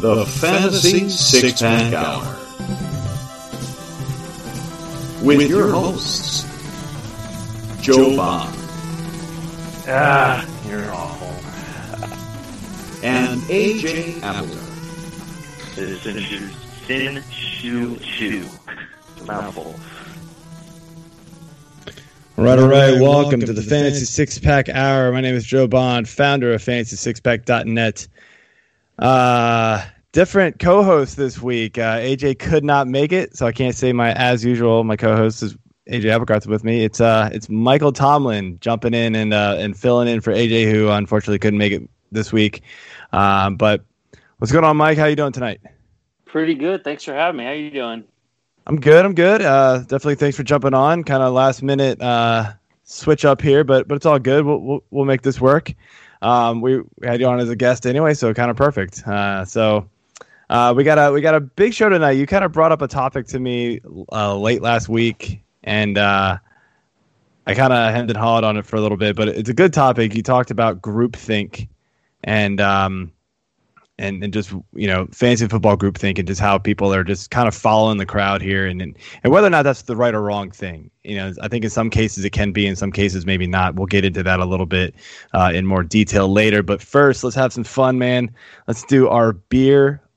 the Fantasy Six Pack Hour. With your hosts, Joe Bob Ah, you're awful. and AJ Appleton. Sin Sin Shoe Shoe. It's a mouthful. All right, all right. Welcome to the Fantasy Six Pack Hour. My name is Joe Bond, founder of FantasySixPack.net. Uh, different co-host this week. Uh, AJ could not make it, so I can't say my as usual. My co-host is AJ Applegarth with me. It's uh, it's Michael Tomlin jumping in and uh, and filling in for AJ, who unfortunately couldn't make it this week. Um, but what's going on, Mike? How you doing tonight? Pretty good. Thanks for having me. How you doing? I'm good. I'm good. Uh, definitely thanks for jumping on. Kind of last minute uh, switch up here, but but it's all good. We'll we'll, we'll make this work. Um, we, we had you on as a guest anyway, so kind of perfect. Uh, so uh, we got a we got a big show tonight. You kind of brought up a topic to me uh, late last week, and uh, I kind of hemmed and hawed on it for a little bit. But it's a good topic. You talked about groupthink, and um, and, and just you know fantasy football group think and just how people are just kind of following the crowd here and, and and whether or not that's the right or wrong thing you know i think in some cases it can be in some cases maybe not we'll get into that a little bit uh, in more detail later but first let's have some fun man let's do our beer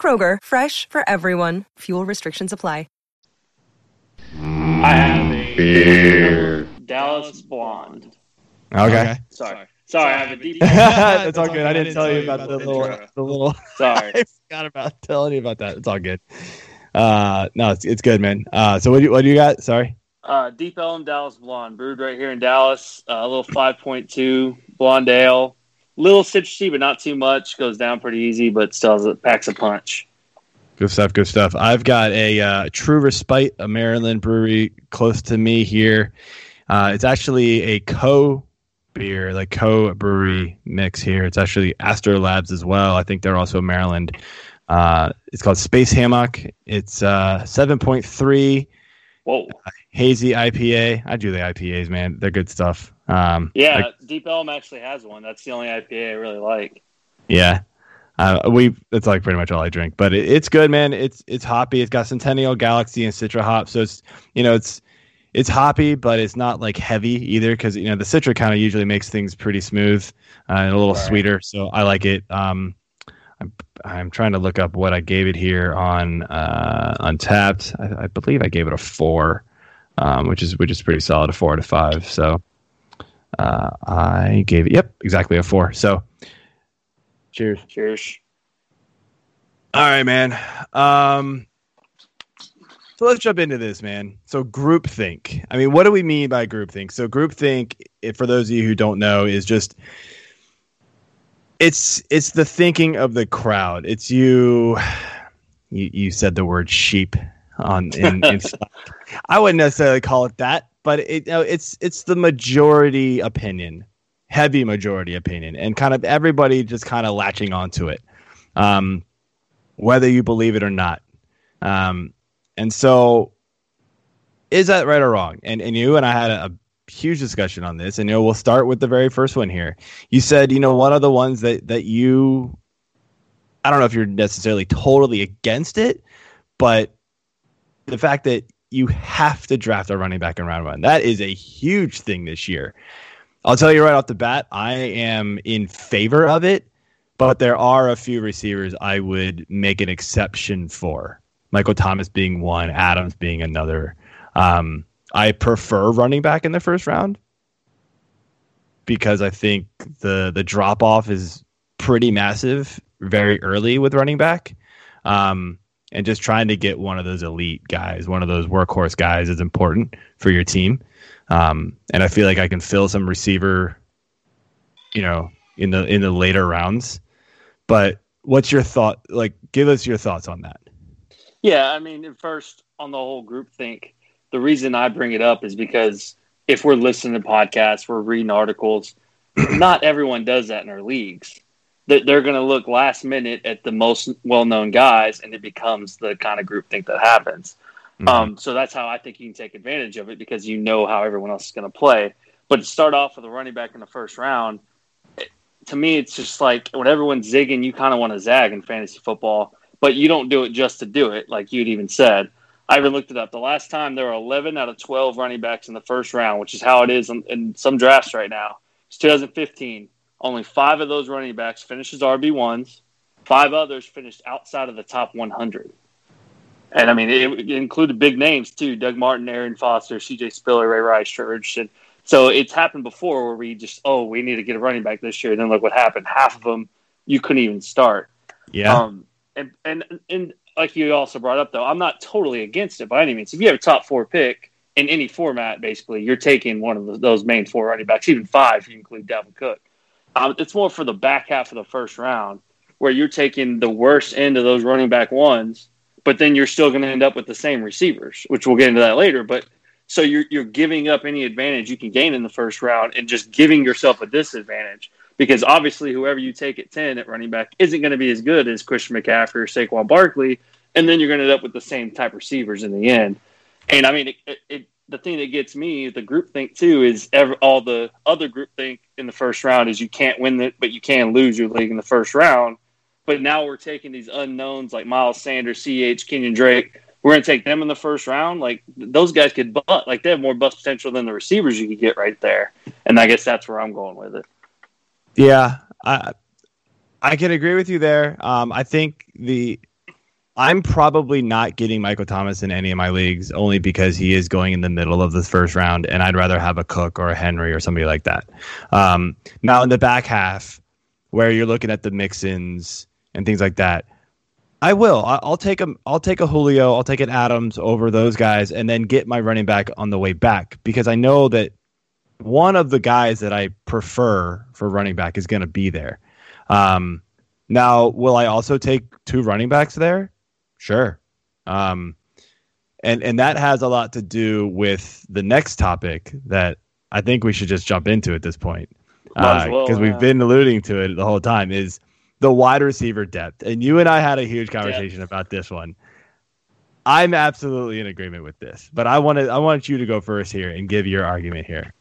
Kroger, fresh for everyone. Fuel restrictions apply. I have a Dallas Blonde. okay Sorry. Sorry, I have a deep. that's all good i didn't tell you about the little the little Sorry. i forgot about telling you about that it's all good uh no it's, it's good man uh so what do you what do you got sorry Uh, Deep Ellum Dallas Blonde, brewed right here in Dallas. Uh, a little 5.2 blonde ale. Little citrusy, but not too much. Goes down pretty easy, but still has packs a punch. Good stuff. Good stuff. I've got a uh, True Respite, a Maryland brewery close to me here. Uh, it's actually a co beer, like co brewery mix here. It's actually Astro Labs as well. I think they're also Maryland. Uh, it's called Space Hammock. It's uh, 7.3 Whoa. hazy IPA. I do the IPAs, man. They're good stuff. Um, Yeah, like- Deep Ellum actually has one. That's the only IPA I really like. Yeah. Uh, we it's like pretty much all I drink, but it, it's good, man. It's it's hoppy. It's got Centennial, Galaxy, and Citra hop, so it's you know it's it's hoppy, but it's not like heavy either because you know the Citra kind of usually makes things pretty smooth uh, and a little Right. sweeter. So I like it. Um, I'm I'm trying to look up what I gave it here on uh, Untappd. I, I believe I gave it a four, um, which is which is pretty solid, a four out of five. So uh, I gave it yep exactly a four. So cheers. Cheers. All right, man. Um, so let's jump into this, man. So groupthink. I mean, what do we mean by groupthink? So groupthink, if, for those of you who don't know, is just it's it's the thinking of the crowd. It's you. You, you said the word sheep on in, in I wouldn't necessarily call it that, but it you know, it's it's the majority opinion, heavy majority opinion, and kind of everybody just kind of latching onto it um, whether you believe it or not. Um, and so, is that right or wrong? And and you and I had a, a huge discussion on this, and you know we'll start with the very first one here. You said you know one of the ones that that you, I don't know if you're necessarily totally against it, but the fact that you have to draft a running back in round one that is a huge thing this year. I'll tell you right off the bat, I am in favor of it but there are a few receivers I would make an exception for. Michael Thomas being one, Adams being another. Um, I prefer running back in the first round because I think the the drop off is pretty massive very early with running back. Um, and just trying to get one of those elite guys, one of those workhorse guys is important for your team. Um, and I feel like I can fill some receiver, you know, in the in the later rounds. But what's your thought? Like, give us your thoughts on that. Yeah, I mean, first on the whole group think, the reason I bring it up is because if we're listening to podcasts, we're reading articles, not everyone does that in our leagues. That they're going to look last minute at the most well-known guys, and it becomes the kind of group think that happens. Mhm. Um, so that's how I think you can take advantage of it because you know how everyone else is going to play. But to start off with a running back in the first round, it- to me, it's just like when everyone's zigging, you kind of want to zag in fantasy football, but you don't do it just to do it, like you'd even said. I even looked it up. The last time there were 11 out of 12 running backs in the first round, which is how it is in, in some drafts right now. It's 2015. Only five of those running backs finished as RB1s. Five others finished outside of the top 100. And I mean, it, it included big names too: Doug Martin, Arian Foster, C.J. Spiller, Ray Rice, Richardson. So it's happened before where we just, oh, we need to get a running back this year. And then look what happened. Half of them you couldn't even start. Yeah. Um, and, and and like you also brought up though, I'm not totally against it by any means. If you have a top four pick in any format, basically, you're taking one of the, those main four running backs, even five if you include Dalvin Cook. Um, it's more for the back half of the first round where you're taking the worst end of those running back ones, but then you're still going to end up with the same receivers, which we'll get into that later. But so you're you're giving up any advantage you can gain in the first round and just giving yourself a disadvantage because obviously whoever you take at 10 at running back isn't going to be as good as Christian McCaffrey or Saquon Barkley, and then you're going to end up with the same type of receivers in the end. And I mean, it, it, it, the thing that gets me, the group think too, is ever, all the other group think in the first round is you can't win it, but you can lose your league in the first round. But now we're taking these unknowns like Miles Sanders, CH, Kenyon Drake. We're going to take them in the first round. Like those guys could butt, like they have more bust potential than the receivers you could get right there. And I guess that's where I'm going with it. Yeah, I I can agree with you there. Um, I think the I'm probably not getting Michael Thomas in any of my leagues only because he is going in the middle of the first round, and I'd rather have a Cook or a Henry or somebody like that. Um, now in the back half, where you're looking at the mix-ins and things like that, I will. I'll take a I'll take a Julio, I'll take an Adams over those guys, and then get my running back on the way back because I know that one of the guys that I prefer for running back is going to be there. Um, now, will I also take two running backs there? Sure. Um, and and that has a lot to do with the next topic that I think we should just jump into at this point because well, we've yeah. been alluding to it the whole time is the wide receiver depth. And you and I had a huge conversation about this one. I'm absolutely in agreement with this, but I wanted I want you to go first here and give your argument here.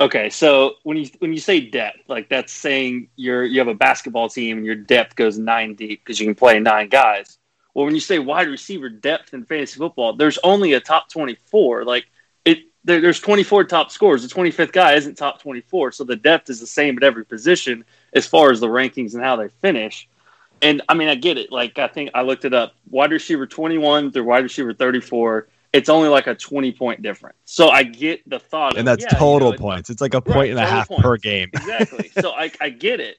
Okay, so when you when you say depth, like that's saying you're you have a basketball team and your depth goes nine deep because you can play nine guys. Well, when you say wide receiver depth in fantasy football, there's only a top twenty four. Like it, there, there's twenty four top scores. The twenty fifth guy isn't top twenty four, so the depth is the same at every position as far as the rankings and how they finish. And I mean, I get it. Like I think I looked it up. Wide receiver twenty one through wide receiver thirty four. It's only like a twenty point difference. So I get the thought, And of, that's yeah, you total know, points. It's like a Right, point and a half points. per game. exactly. So I, I get it,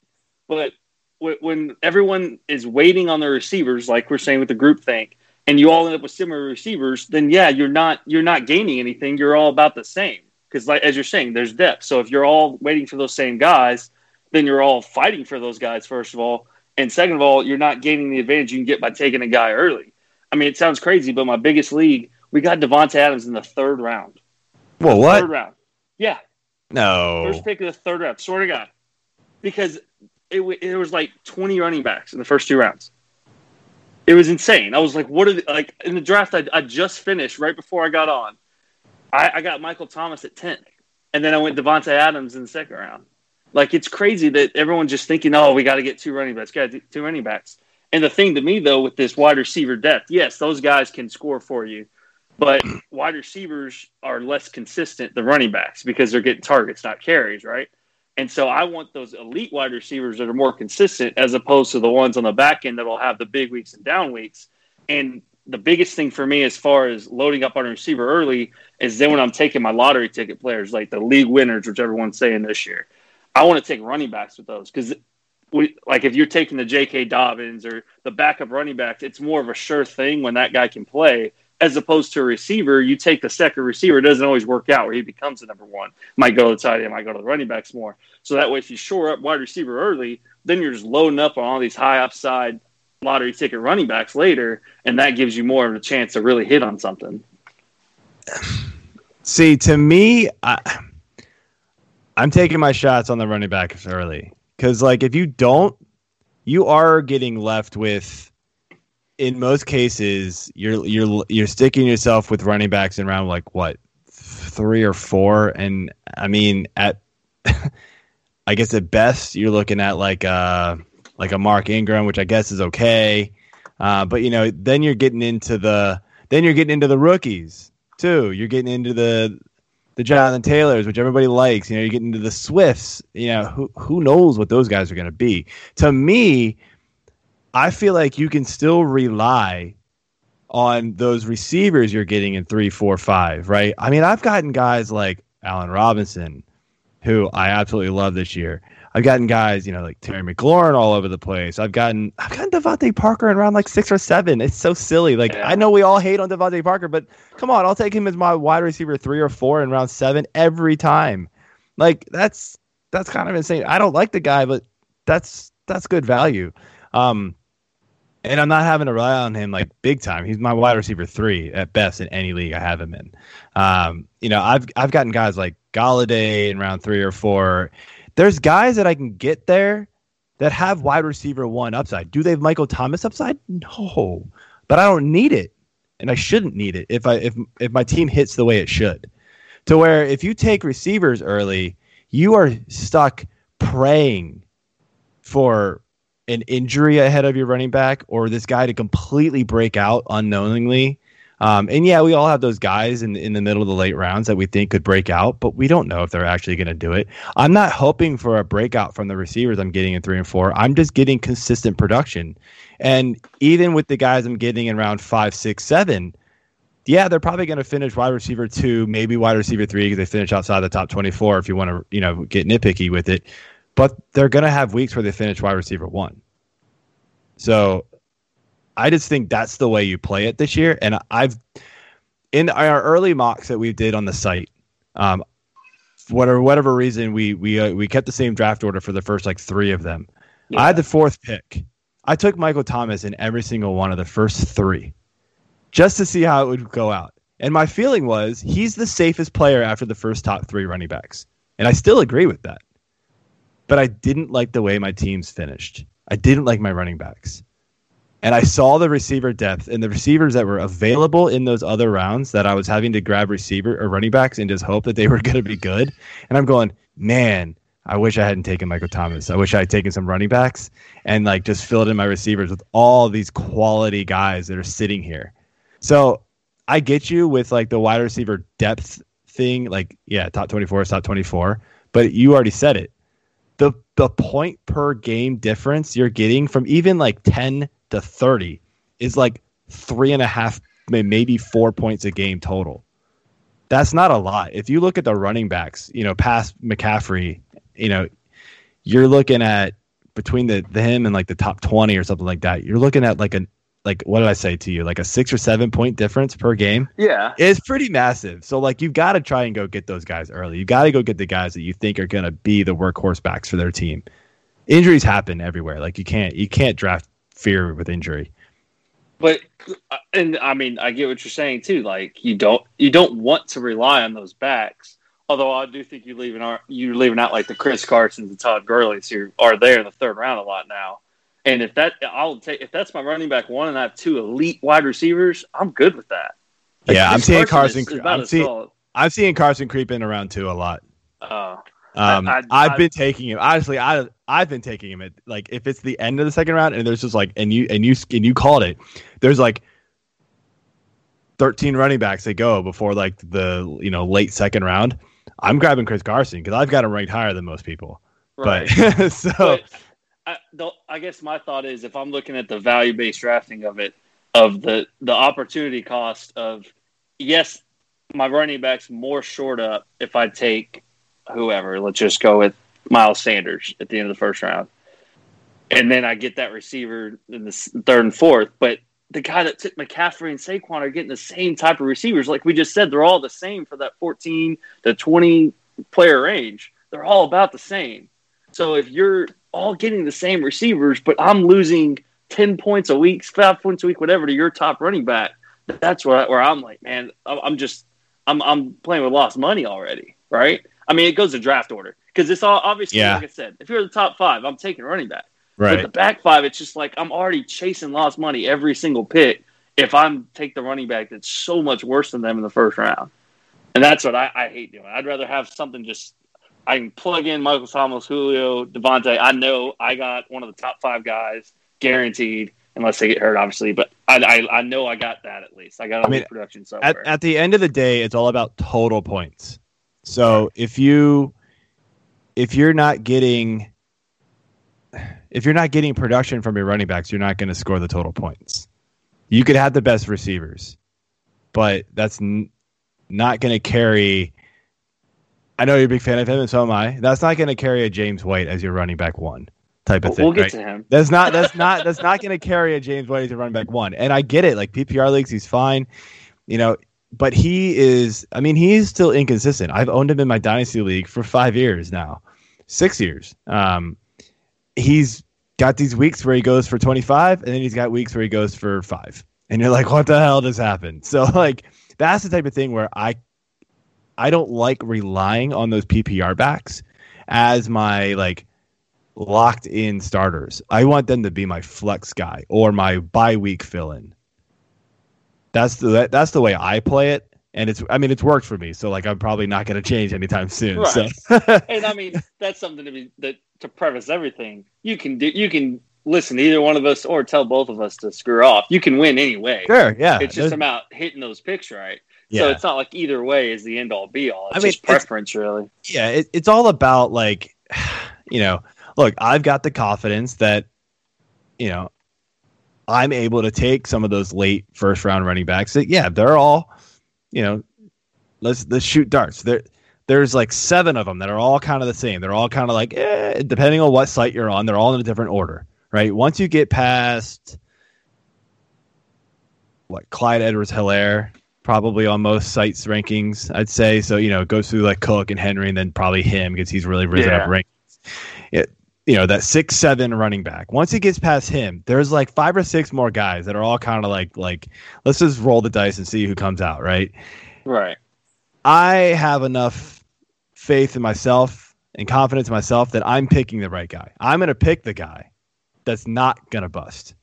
but when, everyone is waiting on the receivers, like we're saying with the group think, and you all end up with similar receivers, then yeah, you're not you're not gaining anything. You're all about the same because, like as you're saying, there's depth. So if you're all waiting for those same guys, then you're all fighting for those guys first of all, and second of all, you're not gaining the advantage you can get by taking a guy early. I mean, it sounds crazy, but my biggest league, we got Davante Adams in the third round. Well, what? Third round. Yeah, No. First pick of the third round, swear to God, because it, w- it was like twenty running backs in the first two rounds. It was insane. I was like, "What are the, like in the draft?" I, I just finished right before I got on. I, I got Michael Thomas at ten, and then I went Davante Adams in the second round. Like it's crazy that everyone's just thinking, "Oh, we got to get two running backs. Got two running backs." And the thing to me though, with this wide receiver depth, yes, those guys can score for you, but wide receivers are less consistent than running backs because they're getting targets, not carries, right? And so I want those elite wide receivers that are more consistent as opposed to the ones on the back end that'll have the big weeks and down weeks. And the biggest thing for me as far as loading up on a receiver early is then when I'm taking my lottery ticket players, like the league winners, which everyone's saying this year, I want to take running backs with those because like if you're taking the J.K. Dobbins or the backup running backs, it's more of a sure thing when that guy can play. As opposed to a receiver, you take the second receiver, it doesn't always work out where he becomes the number one. Might go to the tight end, might go to the running backs more. So that way, if you shore up wide receiver early, then you're just loading up on all these high upside lottery ticket running backs later, and that gives you more of a chance to really hit on something. See, to me, I, I'm taking my shots on the running backs early because, like, if you don't, you are getting left with. In most cases, you're you're you're sticking yourself with running backs in round like what three or four, and I mean at, I guess at best you're looking at like uh like a Mark Ingram, which I guess is okay, uh, but you know then you're getting into the then you're getting into the rookies too. You're getting into the the Jonathan Taylors, which everybody likes. You know, you're getting into the Swifts. You know, who who knows what those guys are going to be? To me, I feel like you can still rely on those receivers you're getting in three, four, five. Right? I mean, I've gotten guys like Allen Robinson, who I absolutely love this year. I've gotten guys, you know, like Terry McLaurin all over the place. I've gotten I've gotten DeVante Parker in around like six or seven. It's so silly. Like Yeah. I know we all hate on DeVante Parker, but come on, I'll take him as my wide receiver three or four in round seven every time. Like that's that's kind of insane. I don't like the guy, but that's that's good value. Um and I'm not having to rely on him like big time. He's my wide receiver three at best in any league I have him in. Um, you know, I've I've gotten guys like Golladay in round three or four. There's guys that I can get there that have wide receiver one upside. Do they have Michael Thomas upside? No, but I don't need it, and I shouldn't need it if I if if my team hits the way it should. To where if you take receivers early, you are stuck praying for an injury ahead of your running back or this guy to completely break out unknowingly. Um, and yeah, we all have those guys in in the middle of the late rounds that we think could break out, but we don't know if they're actually going to do it. I'm not hoping for a breakout from the receivers I'm getting in three and four. I'm just getting consistent production, and even with the guys I'm getting in round five, six, seven, yeah, they're probably going to finish wide receiver two, maybe wide receiver three because they finish outside the top 24. If you want to, you know, get nitpicky with it, but they're going to have weeks where they finish wide receiver one. So I just think that's the way you play it this year. And I've in our early mocks that we did on the site, um, whatever whatever reason we we uh, we kept the same draft order for the first like three of them. I had the fourth pick. I took Michael Thomas in every single one of the first three, just to see how it would go out. And my feeling was he's the safest player after the first top three running backs, and I still agree with that. But I didn't like the way my teams finished. I didn't like my running backs. And I saw the receiver depth and the receivers that were available in those other rounds that I was having to grab receiver or running backs and just hope that they were going to be good. And I'm going, man, I wish I hadn't taken Michael Thomas. I wish I had taken some running backs and like just filled in my receivers with all these quality guys that are sitting here. So I get you with like the wide receiver depth thing. Like, yeah, top 24 is top 24, but you already said it. The, the point per game difference you're getting from even like 10 to 30 is like three and a half, maybe four points a game total. That's not a lot. If you look at the running backs, you know, past McCaffrey, you know, you're looking at between the, the him and like the top 20 or something like that. You're looking at like a like what did I say to you? Like a six or seven point difference per game. Yeah. It's pretty massive. So like you've got to try and go get those guys early. You got to go get the guys that you think are going to be the workhorse backs for their team. Injuries happen everywhere. Like you can't you can't draft fear with injury. But uh, and I mean, I get what you're saying too. Like you don't you don't want to rely on those backs. Although I do think you're leaving out you're leaving out like the Chris Carsons and Todd Gurley's who are there in the third round a lot now. And if that I'll take if that's my running back one and I have two elite wide receivers, I'm good with that. Like, yeah, I'm seeing Carson is- is I'm. I'm seeing Carson creep in around two a lot. Uh, Um, I- have been taking him. Honestly, I I've been taking him at like if it's the end of the second round and there's just like and you and you and you called it. There's like 13 running backs that go before like the you know late second round. I'm grabbing Chris Carson because I've got him ranked higher than most people. right. But so But I, the, I guess my thought is if I'm looking at the value based drafting of it, of the the opportunity cost of yes, my running back's more short up if I take whoever. Let's just go with Miles Sanders at the end of the first round, and then I get that receiver in the third and fourth. But the guy that took McCaffrey and Saquon are getting the same type of receivers. Like we just said, they're all the same for that 14 to 20 player range. They're all about the same. So if you're all getting the same receivers, but I'm losing ten points a week, five points a week, whatever to your top running back, that's where where I'm like, man, I'm just I'm I'm playing with lost money already, right? I mean, it goes to draft order because it's all obviously Yeah. like I said. If you're the top five, I'm taking running back. But Right. the back five, it's just like I'm already chasing lost money every single pick. If I'm take the running back that's so much worse than them in the first round, and that's what I, I hate doing. I'd rather have something just I can plug in Michael Thomas, Julio, Davante. I know I got one of the top five guys guaranteed, unless they get hurt, obviously. But I I, I know I got that at least. I got all I mean, the production At, somewhere. at the end of the day, it's all about total points. So if you if you're not getting if you're not getting production from your running backs, you're not going to score the total points. You could have the best receivers, but that's n- not going to carry. I know you're a big fan of him, and so am I. That's not going to carry a James White as your running back one type of thing. we'll get right? to him. That's not that's not that's not going to carry a James White as a running back one. And I get it, like PPR leagues, he's fine, you know. But he is, I mean, he's still inconsistent. I've owned him in my dynasty league for five years now, six years. Um, he's got these weeks where he goes for twenty five, and then he's got weeks where he goes for five, and you're like, what the hell just happened? So like, that's the type of thing where I, I don't like relying on those PPR backs as my like locked in starters. I want them to be my flex guy or my bye week fill in. That's the that's the way I play it, and it's I mean it's worked for me. So like I'm probably not going to change anytime soon. Right. So and I mean that's something to be that to preface everything. You can do you can listen to either one of us or tell both of us to screw off. You can win anyway. sure, yeah, It's just there's- about hitting those picks right. Yeah, So it's not like either way is the end all be all. It's I mean, just it's- preference really. yeah. It, it's all about like, you know, look, I've got the confidence that, you know, I'm able to take some of those late first round running backs. That yeah, they're all, you know, let's let's shoot darts. There, there's like seven of them that are all kind of the same. They're all kind of like, eh, depending on what site you're on, they're all in a different order, right? Once you get past what Clyde Edwards Helaire, probably on most sites rankings, I'd say. So, you know, it goes through like Cook and Henry and then probably him because he's really risen Yeah. up rankings. It, you know, that six seven running back. Once he gets past him, there's like five or six more guys that are all kind of like like let's just roll the dice and see who comes out, right? Right. I have enough faith in myself and confidence in myself that I'm picking the right guy. I'm going to pick the guy that's not going to bust.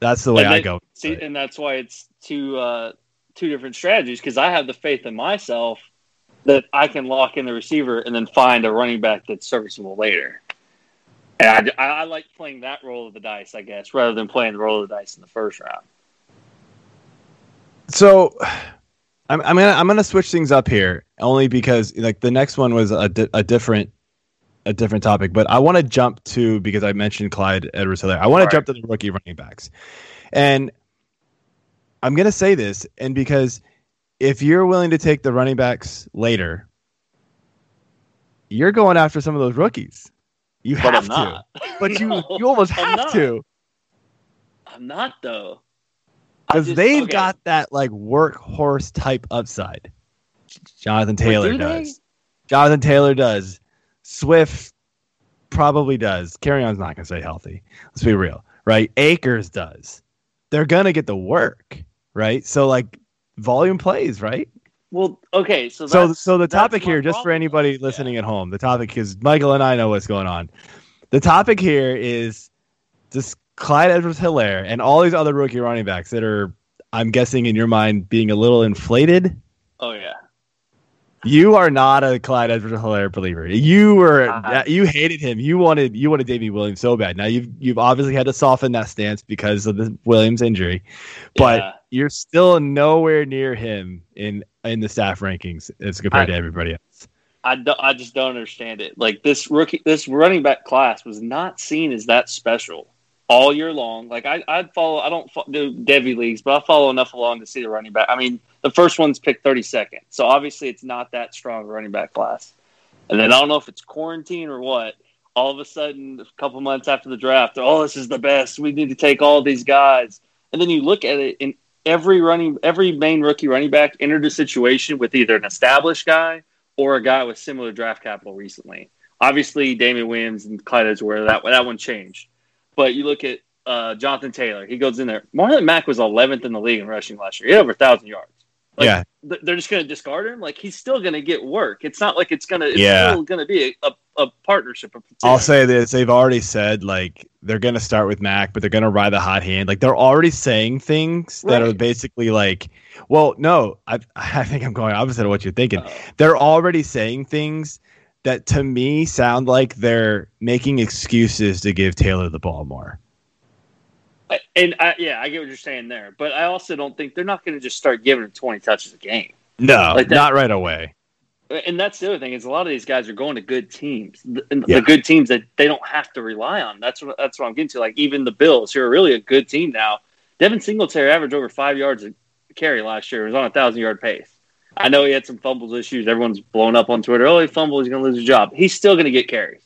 That's the way And I go. See, Right. and that's why it's two uh, two different strategies because I have the faith in myself that I can lock in the receiver and then find a running back that's serviceable later. And I, I like playing that roll of the dice, I guess, rather than playing the roll of the dice in the first round. So I'm, I'm gonna I'm gonna switch things up here only because like the next one was a, di- a different a different topic, but I want to jump to because I mentioned Clyde Edwards Helaire. I want to jump to the rookie running backs, and I'm gonna say this, and because if you're willing to take the running backs later, you're going after some of those rookies. You But have to, not. but you No, you almost I'm have not. to I'm not though. Because they've okay. got that like workhorse type upside. Jonathan Taylor do they? does. Jonathan Taylor does. Swift probably does. Kerryon's not going to stay healthy. Let's be real, right? Akers does. They're going to get the work, right? So like volume plays, right? Well, okay, so So that's, so the topic here, just for anybody Yeah. listening at home, the topic is Michael and I know what's going on. The topic here is this Clyde Edwards Helaire and all these other rookie running backs that are, I'm guessing in your mind, being a little inflated. Oh yeah, You are not a Clyde Edwards Helaire believer. You were Uh, you hated him. You wanted you wanted Davey Williams so bad. Now you've you've obviously had to soften that stance because of the Williams injury, but Yeah. you're still nowhere near him in in the staff rankings as compared I- to everybody else. I, do, I just don't understand it. Like this rookie, this running back class was not seen as that special all year long. Like I, I'd follow. I don't do Devy leagues, but I follow enough along to see the running back. I mean, the first one's picked thirty second, so obviously it's not that strong running back class. And then I don't know if it's quarantine or what. All of a sudden, a couple months after the draft, oh, this is the best. We need to take all these guys. And then you look at it, and every running, every main rookie running back entered a situation with either an established guy or a guy with similar draft capital recently. Obviously, Damien Williams and Clyde Edwards, that that one changed. But you look at uh, Jonathan Taylor, he goes in there. Marlon Mack was 11th in the league in rushing last year. He had over 1,000 yards. Like, yeah, th- they're just going to discard him. Like he's still going to get work. It's not like it's going to. Yeah. still going to be a, a, a partnership. of I'll say this: they've already said like they're gonna start with Mack, but they're gonna ride the hot hand. Like they're already saying things that are basically like, well, no, I I think I'm going opposite of what you're thinking. Uh, They're already saying things that to me sound like they're making excuses to give Taylor the ball more. And I, yeah, I get what you're saying there, but I also don't think they're not going to just start giving him 20 touches a game. No, Like that- not right away. And that's the other thing is a lot of these guys are going to good teams, the, Yeah. the good teams that they don't have to rely on. That's what that's what I'm getting to. Like even the Bills, who are really a good team now. Devin Singletary averaged over five yards a carry last year. He was on a thousand yard pace. I know he had some fumbles issues. Everyone's blown up on Twitter. Oh, he fumbled. He's going to lose his job. He's still going to get carries.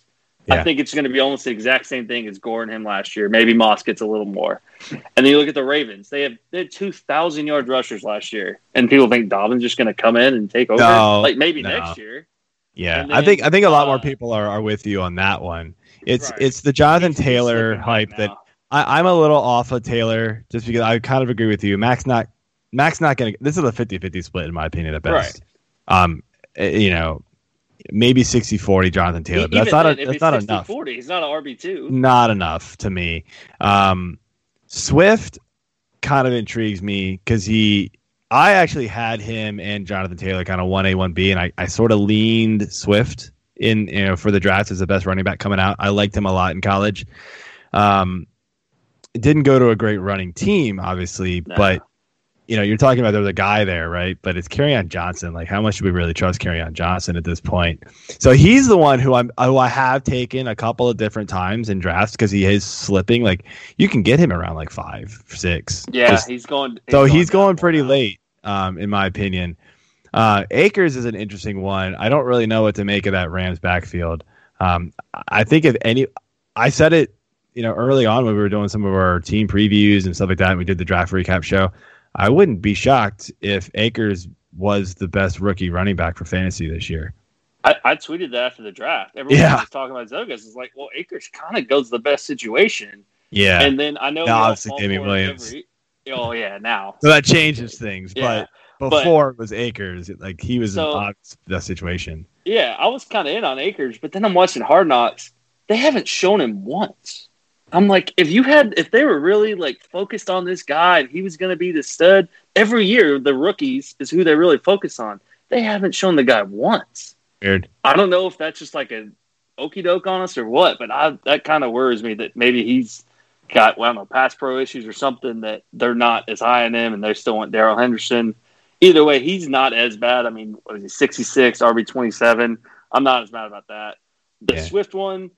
Yeah. I think it's going to be almost the exact same thing as Gore and him last year. Maybe Moss gets a little more. And then you look at the Ravens. They have they had two thousand yard rushers last year, and people think Dobbins just going to come in and take over. No, like maybe no. next year. Yeah, And I think I think a lot more uh, people are, are with you on that one. It's Right. it's the Jonathan he's Taylor slipping right hype that. I, I'm a little off of Taylor just because I kind of agree with you. Mack's not Mack's not gonna. This is a 50-50 split in my opinion at best. Um, eh, you know, maybe 60-40 Jonathan Taylor, but that's not then, a, that's not 60, enough. 40, he's not an RB two. Not enough to me. Um, Swift kind of intrigues me because he. I actually had him and Jonathan Taylor kind of one A one B, and I, I sort of leaned Swift in you know for the draft as the best running back coming out. I liked him a lot in college. Um, didn't go to a great running team, obviously, No. but you know you're talking about there's a guy there, right? But it's on Johnson. Like, how much do we really trust on Johnson at this point? So he's the one who I'm who I have taken a couple of different times in drafts because he is slipping. Like you can get him around like five, six. Yeah, Just- he's going. so he's going pretty now. late, um, in my opinion. Uh, Akers is an interesting one. I don't really know what to make of that Rams backfield. Um, I think if any, I said it, you know, early on when we were doing some of our team previews and stuff like that, and we did the draft recap show. I wouldn't be shocked if Akers was the best rookie running back for fantasy this year. I, I tweeted that after the draft. Everyone Yeah. was talking about Zogas. It's like, well, Akers kind of goes the best situation. Yeah. And then I know all obviously, Damien Williams. every- oh yeah, now. so that changes things, Yeah, but but- before it was Akers, like he was So- in that situation. Yeah, I was kind of in on Akers, but then I'm watching Hard Knocks. They haven't shown him once. I'm like, if you had, if they were really like focused on this guy and he was going to be the stud, every year the rookies is who they really focus on. They haven't shown the guy once. Weird. I don't know if that's just like a okey doke on us or what, but I, that kind of worries me that maybe he's got, well, I don't know, pass pro issues or something that they're not as high on him and they still want Daryl Henderson. Either way, he's not as bad. I mean, what is he, 66, RB 27. I'm not as mad about that. The Yeah. Swift one,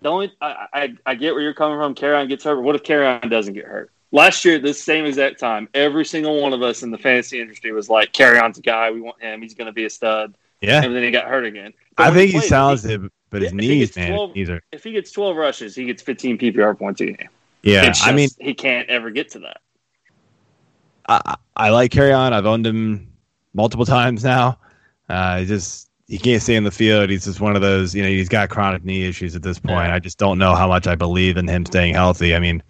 the only, I, I, I get where you're coming from. Kerryon gets hurt, but what if Kerryon doesn't get hurt? Last year, this same exact time, every single one of us in the fantasy industry was like, Kerryon's a guy. We want him. He's going to be a stud. Yeah. And then he got hurt again. But I think he plays, he- it, but his knees, man, 12 knees are. If he gets 12 rushes, he gets 15 PPR points a game. Yeah, It's I mean, he can't ever get to that. I, I I like Kerryon. I've owned him multiple times now. Uh, just he can't stay in the field. He's just one of those. You know, he's got chronic knee issues at this point. I just don't know how much I believe in him staying healthy. I mean,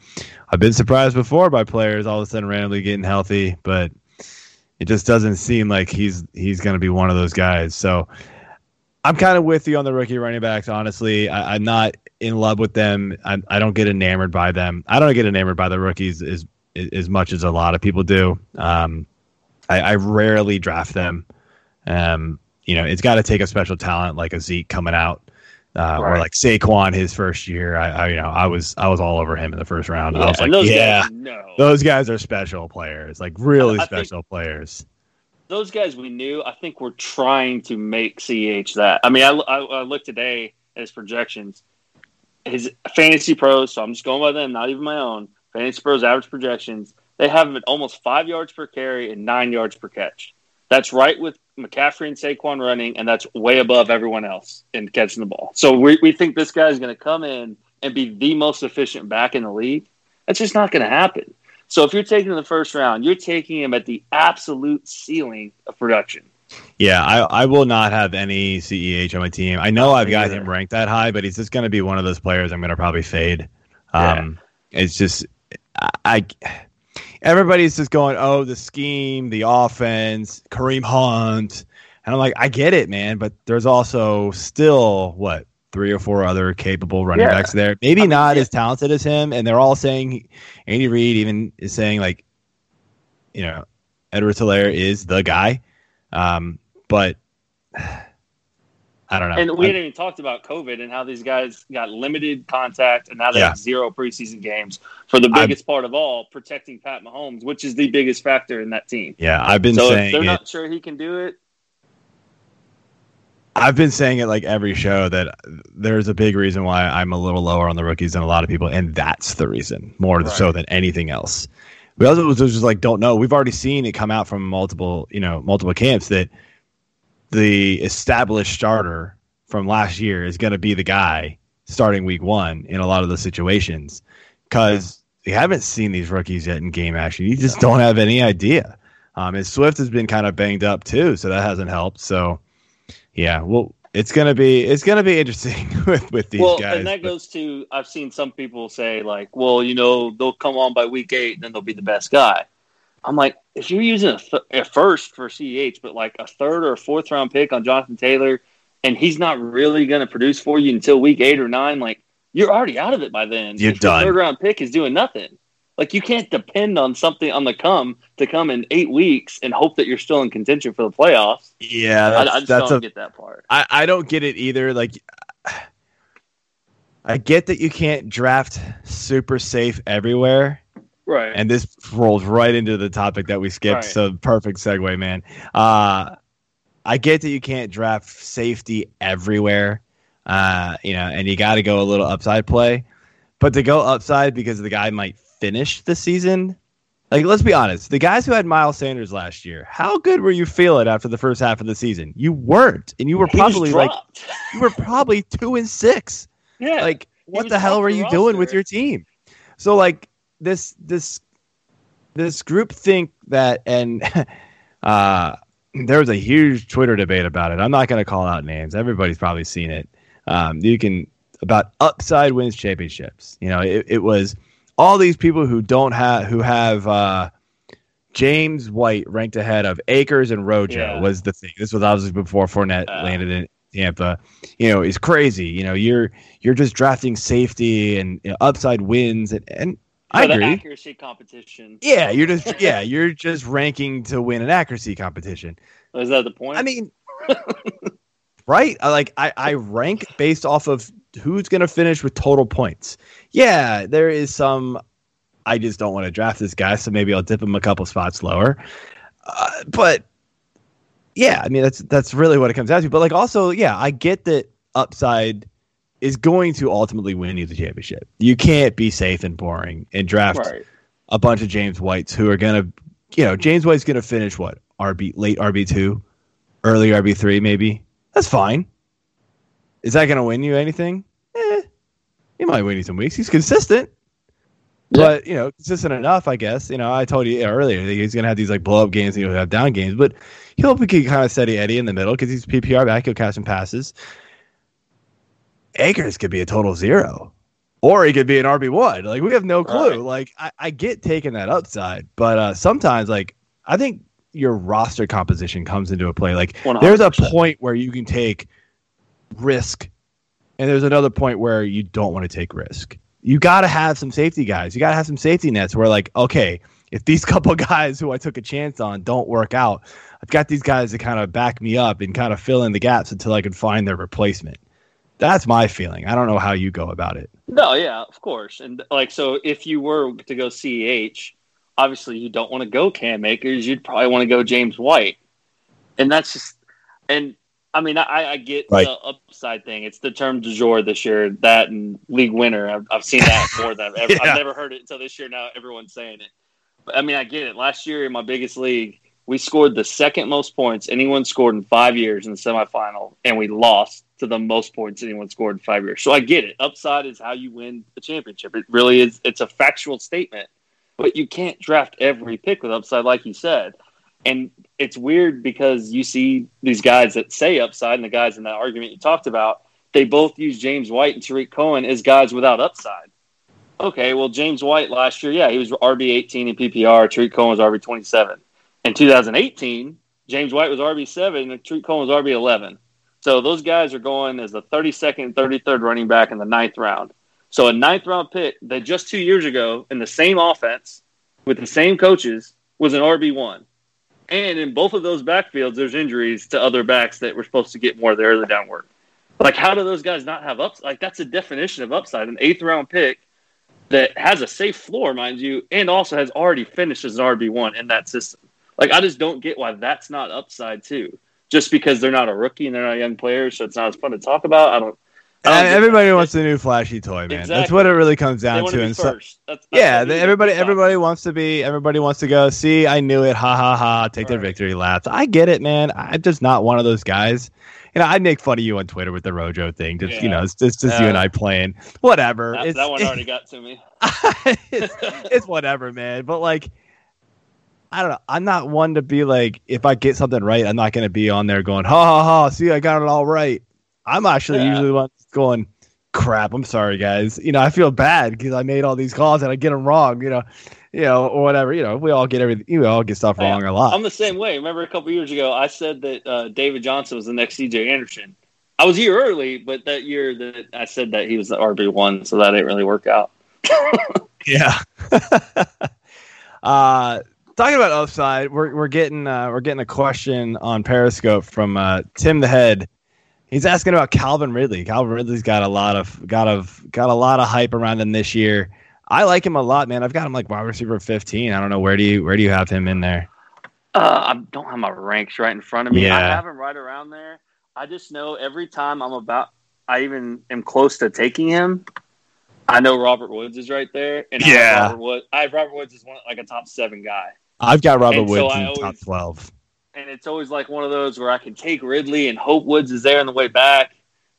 I've been surprised before by players all of a sudden randomly getting healthy, but it just doesn't seem like he's he's going to be one of those guys. So I'm kind of with you on the rookie running backs. Honestly, I, I'm not in love with them. I, I don't get enamored by them. I don't get enamored by the rookies as as much as a lot of people do. Um, I, I rarely draft them. Um, you know, it's got to take a special talent like a Zeke coming out, uh, or Right. like Saquon his first year. I, I, you know, I was I was all over him in the first round. I was like, those yeah, guys, no. those guys are special players, like really I think- special players. those guys we knew, I think we're trying to make CH that. I mean, I, I, I looked today at his projections. His fantasy pros, so I'm just going by them, not even my own. Fantasy pros average projections. They have him at almost five yards per carry and nine yards per catch. That's right with McCaffrey and Saquon running, and that's way above everyone else in catching the ball. So we, we think this guy is going to come in and be the most efficient back in the league. That's just not going to happen. So if you're taking the first round, you're taking him at the absolute ceiling of production. Yeah, I, I will not have any CEH on my team. I know I've got him ranked that high, but he's just going to be one of those players I'm going to probably fade. Yeah. Um, It's just I, I everybody's just going, oh, the scheme, the offense, Kareem Hunt, and I'm like, I get it, man, but there's also still what three or four other capable running Yeah. backs there. Maybe not yeah. as talented as him, and they're all saying Andy Reid even is saying like, you know, Edward Helaire is the guy, um, but I don't know. And we I- hadn't even talked about COVID and how these guys got limited contact and now they Yeah. have zero preseason games for the I'm- biggest part of all, protecting Pat Mahomes, which is the biggest factor in that team. yeah, I've been so if saying they're it. not sure he can do it, I've been saying it like every show that there's a big reason why I'm a little lower on the rookies than a lot of people, and that's the reason more so than anything else. We also was just like don't know. We've already seen it come out from multiple, you know, multiple camps that the established starter from last year is going to be the guy starting week one in a lot of the situations because you haven't seen these rookies yet in game action. You just don't have any idea. Um, and Swift has been kind of banged up too, so that hasn't helped. So yeah, well, it's gonna be it's gonna be interesting with with these well, guys. and that but- goes to I've seen some people say like, well, you know, they'll come on by week eight, and then they'll be the best guy. I'm like, if you're using a, th- a first for CH, but like a third or a fourth round pick on Jonathan Taylor, and he's not really going to produce for you until week eight or nine, like you're already out of it by then. You're done. Third round pick is doing nothing. Like you can't depend on something on the come to come in eight weeks and hope that you're still in contention for the playoffs. yeah, I, that's, I just that's don't a get that part. I, I don't get it either. Like, I get that you can't draft super safe everywhere, Right. and this rolls right into the topic that we skipped. Right. So perfect segue, man. Uh, I get that you can't draft safety everywhere, uh, you know, and you got to go a little upside play, but to go upside because the guy might finish the season. Like, let's be honest. The guys who had Miles Sanders last year, how good were you feeling after the first half of the season? You weren't, and you were He probably like you were probably two and six. yeah. Like, what the hell were you doing with your team? So, like this, this, this group think that, and uh, there was a huge Twitter debate about it. I'm not going to call out names. Everybody's probably seen it. Um, you can about upside wins championships. You know, it, it was all these people who don't have who have uh, James White ranked ahead of Akers and Rojo Yeah. was the thing. This was obviously before Fournette Uh. landed in Tampa. You know, it's crazy. You know, you're you're just drafting safety and you know, upside wins, and, and I agree. accuracy competition. Yeah, you're just yeah, you're just ranking to win an accuracy competition. Is that the point? I mean, right? I like I, I rank based off of who's going to finish with total points. Yeah, there is some. I just don't want to draft this guy, so maybe I'll dip him a couple spots lower. Uh, but yeah, I mean that's that's really what it comes down to. But like also, yeah, I get that upside is going to ultimately win you the championship. You can't be safe and boring and draft right. a bunch of James Whites who are gonna, you know, James White's gonna finish what RB late RB two, early RB three maybe. That's fine. Is that gonna win you anything? Eh, he might win you some weeks. He's consistent, but you know, consistent enough, I guess. You know, I told you earlier that he's gonna have these like blow up games and he'll have down games, but he'll be kind of steady Eddie in the middle because he's PPR back. He'll catch some passes. Akers could be a total zero or he could be an RB one. Like we have no clue. Right. Like I, I get taking that upside, but uh, sometimes like I think your roster composition comes into a play. Like there's a point where you can take risk, and there's another point where you don't want to take risk. You got to have some safety guys. You got to have some safety nets where like okay, if these couple guys who I took a chance on don't work out, I've got these guys to kind of back me up and kind of fill in the gaps until I can find their replacement. That's my feeling. I don't know how you go about it. No, yeah, of course. And like, so if you were to go CEH, obviously you don't want to go Cam Akers. You'd probably want to go James White. And that's just, and I mean, I, I get Right. the upside thing. It's the term du jour this year, that and league winner. I've, I've seen that more than I've ever, Yeah. I've never heard it until this year. Now everyone's saying it. But I mean, I get it. Last year in my biggest league, we scored the second most points anyone scored in five years in the semifinal, and we lost to the most points anyone scored in five years. So I get it. Upside is how you win the championship. It really is. It's a factual statement, but you can't draft every pick with upside, like you said. And it's weird because you see these guys that say upside, and the guys in that argument you talked about, they both use James White and Tarik Cohen as guys without upside. Okay, well, James White last year, yeah, he was RB 18 in PPR. Tarik Cohen was RB 27. In 2018, James White was RB 7 and Tarik Cohen was RB 11. So those guys are going as the 32nd and 33rd running back in the ninth round. So a ninth round pick that just two years ago in the same offense with the same coaches was an RB one. And in both of those backfields, there's injuries to other backs that were supposed to get more of the early down work. Like, how do those guys not have ups? Like, that's a definition of upside. An eighth round pick that has a safe floor, mind you, and also has already finished as an RB one in that system. Like, I just don't get why that's not upside too. Just because they're not a rookie and they're not a young player, so it's not as fun to talk about. I don't. I don't And everybody wants a new flashy toy, man. That's what it really comes down to. And so. That's, that's yeah, what the, it is. everybody everybody wants to be. Everybody wants to go. See, I knew it. Ha ha ha. Take their Right. victory laps. I get it, man. I'm just not one of those guys. You know, I make fun of you on Twitter with the Rojo thing. Just you know, it's just, just you and I playing. Whatever. That, that one already got to me. it's, it's whatever, man. But like, I don't know. I'm not one to be like, if I get something right, I'm not going to be on there going, ha ha ha. See, I got it all right. I'm actually Yeah. usually one going, crap. I'm sorry, guys. You know, I feel bad because I made all these calls and I get them wrong. You know, you know, or whatever. You know, we all get everything. You all get stuff Yeah. wrong a lot. I'm the same way. Remember a couple years ago, I said that uh, David Johnson was the next CJ Anderson. I was year early, but that year that I said that he was the RB one, so that didn't really work out. Yeah. uh talking about upside, we're we're getting uh we're getting a question on Periscope from uh Tim the Head. He's asking about Calvin Ridley. Calvin Ridley's got a lot of got of got a lot of hype around him this year. I like him a lot, man. I've got him like wide receiver 15. I don't know where do you where do you have him in there? Uh, I don't have my ranks right in front of me. I have him right around there. I just know every time I'm about, I even am close to taking him. I know Robert Woods is right there, and I Yeah. have Robert Woods. I have Robert Woods as one like a top seven guy. I've got Robert And Woods I in the top 12. and it's always like one of those where I can take Ridley and hope Woods is there on the way back,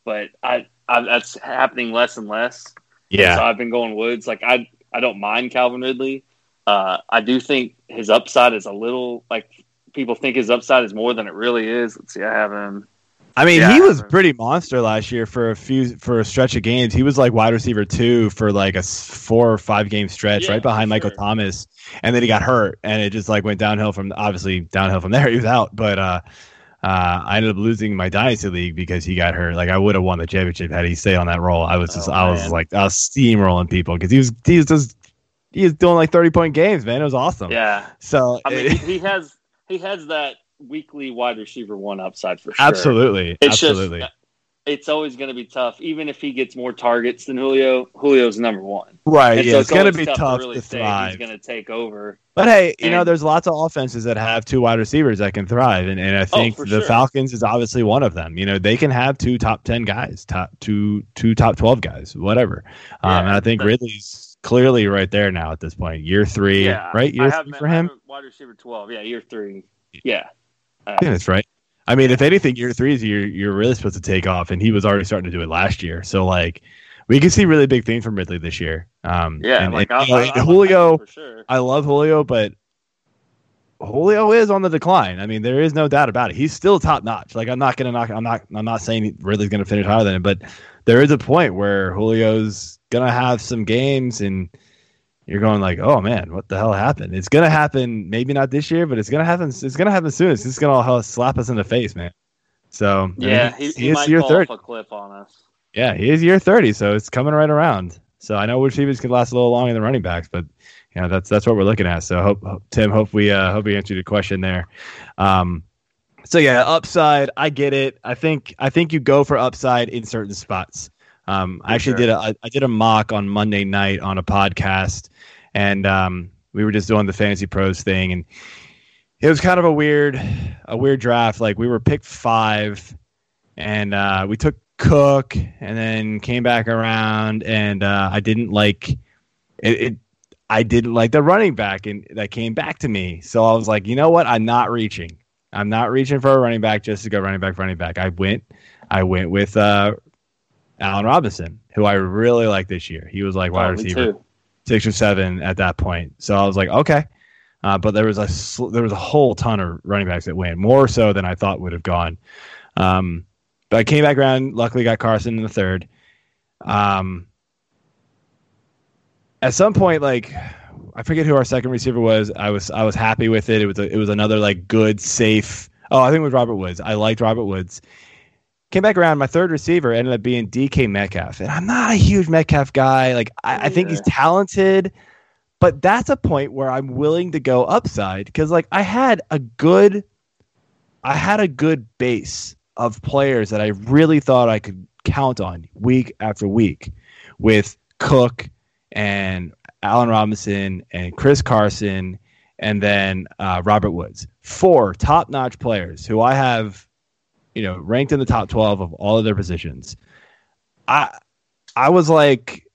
but I, I that's happening less and less. Yeah. so. I've been going Woods. Like I, I don't mind Calvin Ridley. Uh, I do think his upside is a little like people think his upside is more than it really is. Let's see, I have him. I mean, Yeah, he I was pretty monster last year for a few for a stretch of games. He was like wide receiver two for like a four or five game stretch, Yeah, right behind Michael sure. Thomas, and then he got hurt, and it just like went downhill from obviously downhill from there. He was out, but uh, uh, I ended up losing my dynasty league because he got hurt. Like I would have won the championship had he stayed on that roll. I was just Oh, I was like I was steamrolling people because he was he was just he was doing like thirty point games, man. It was awesome. Yeah, So I mean, he, he has he has that weekly wide receiver one upside for sure. absolutely, It's absolutely. just it's always going to be tough, even if he gets more targets than Julio. Julio's number one. Right, And yeah, so it's, gonna be tough, really to thrive. He's going to take over. But hey, you know, there's lots of offenses that have two wide receivers that can thrive, and, and I think Oh, the sure. Falcons is obviously one of them. You know, they can have two top ten guys, top two two top twelve guys, whatever. um, and I think Ridley's clearly right there now at this point, year three, Yeah, right? Year I have three for him. wide receiver twelve. Yeah, year three. Yeah, I think that's right. I mean, if anything, year three is you're you're really supposed to take off, and he was already starting to do it last year. So like, we can see really big things from Ridley this year. Um, yeah. and, like and, I, you know, I, and Julio. sure. I love Julio, but Julio is on the decline. I mean, there is no doubt about it. He's still top notch. Like I'm not gonna knock. I'm not. I'm not saying Ridley's gonna finish higher than him, but there is a point where Julio's gonna have some games, and you're going like, oh man, what the hell happened? It's gonna happen. Maybe not this year, but it's gonna happen. It's gonna happen soon. It's just gonna all slap us in the face, man. So I mean, Yeah, he, he, he is might year fall thirty. off a cliff on us. Yeah, he is year 30, so it's coming right around. So I know receivers can last a little longer than running backs, but you know that's that's what we're looking at. So hope, hope Tim, hope we uh, hope we answered your question there. Um, so yeah, upside, I get it. I think I think you go for upside in certain spots. Um, I actually sure. did a I, I did a mock on Monday night on a podcast, and um, we were just doing the fantasy pros thing, and it was kind of a weird a weird draft. Like we were picked five, and uh, we took Cook, and then came back around, and uh, I didn't like it, it. I didn't like the running back, and that came back to me. So I was like, you know what? I'm not reaching. I'm not reaching for a running back just to go running back, running back. I went, I went with uh, Allen Robinson, who I really like this year. He was like wide Oh, receiver too. Six or seven at that point. So I was like, okay. Uh, but there was a sl- there was a whole ton of running backs that went more so than I thought would have gone. Um, but I came back around. Luckily, got Carson in the third. Um, at some point, like I forget who our second receiver was. I was I was happy with it. It was a, it was another like good, safe. Oh, I think it was Robert Woods. I liked Robert Woods. Came back around. My third receiver ended up being DK Metcalf, and I'm not a huge Metcalf guy. Like I, I think he's talented, but that's a point where I'm willing to go upside because like I had a good, I had a good base of players that I really thought I could count on week after week, with Cook and Allen Robinson and Chris Carson and then uh, Robert Woods. Four top notch players who I have, you know, ranked in the top 12 of all of their positions. I I was like,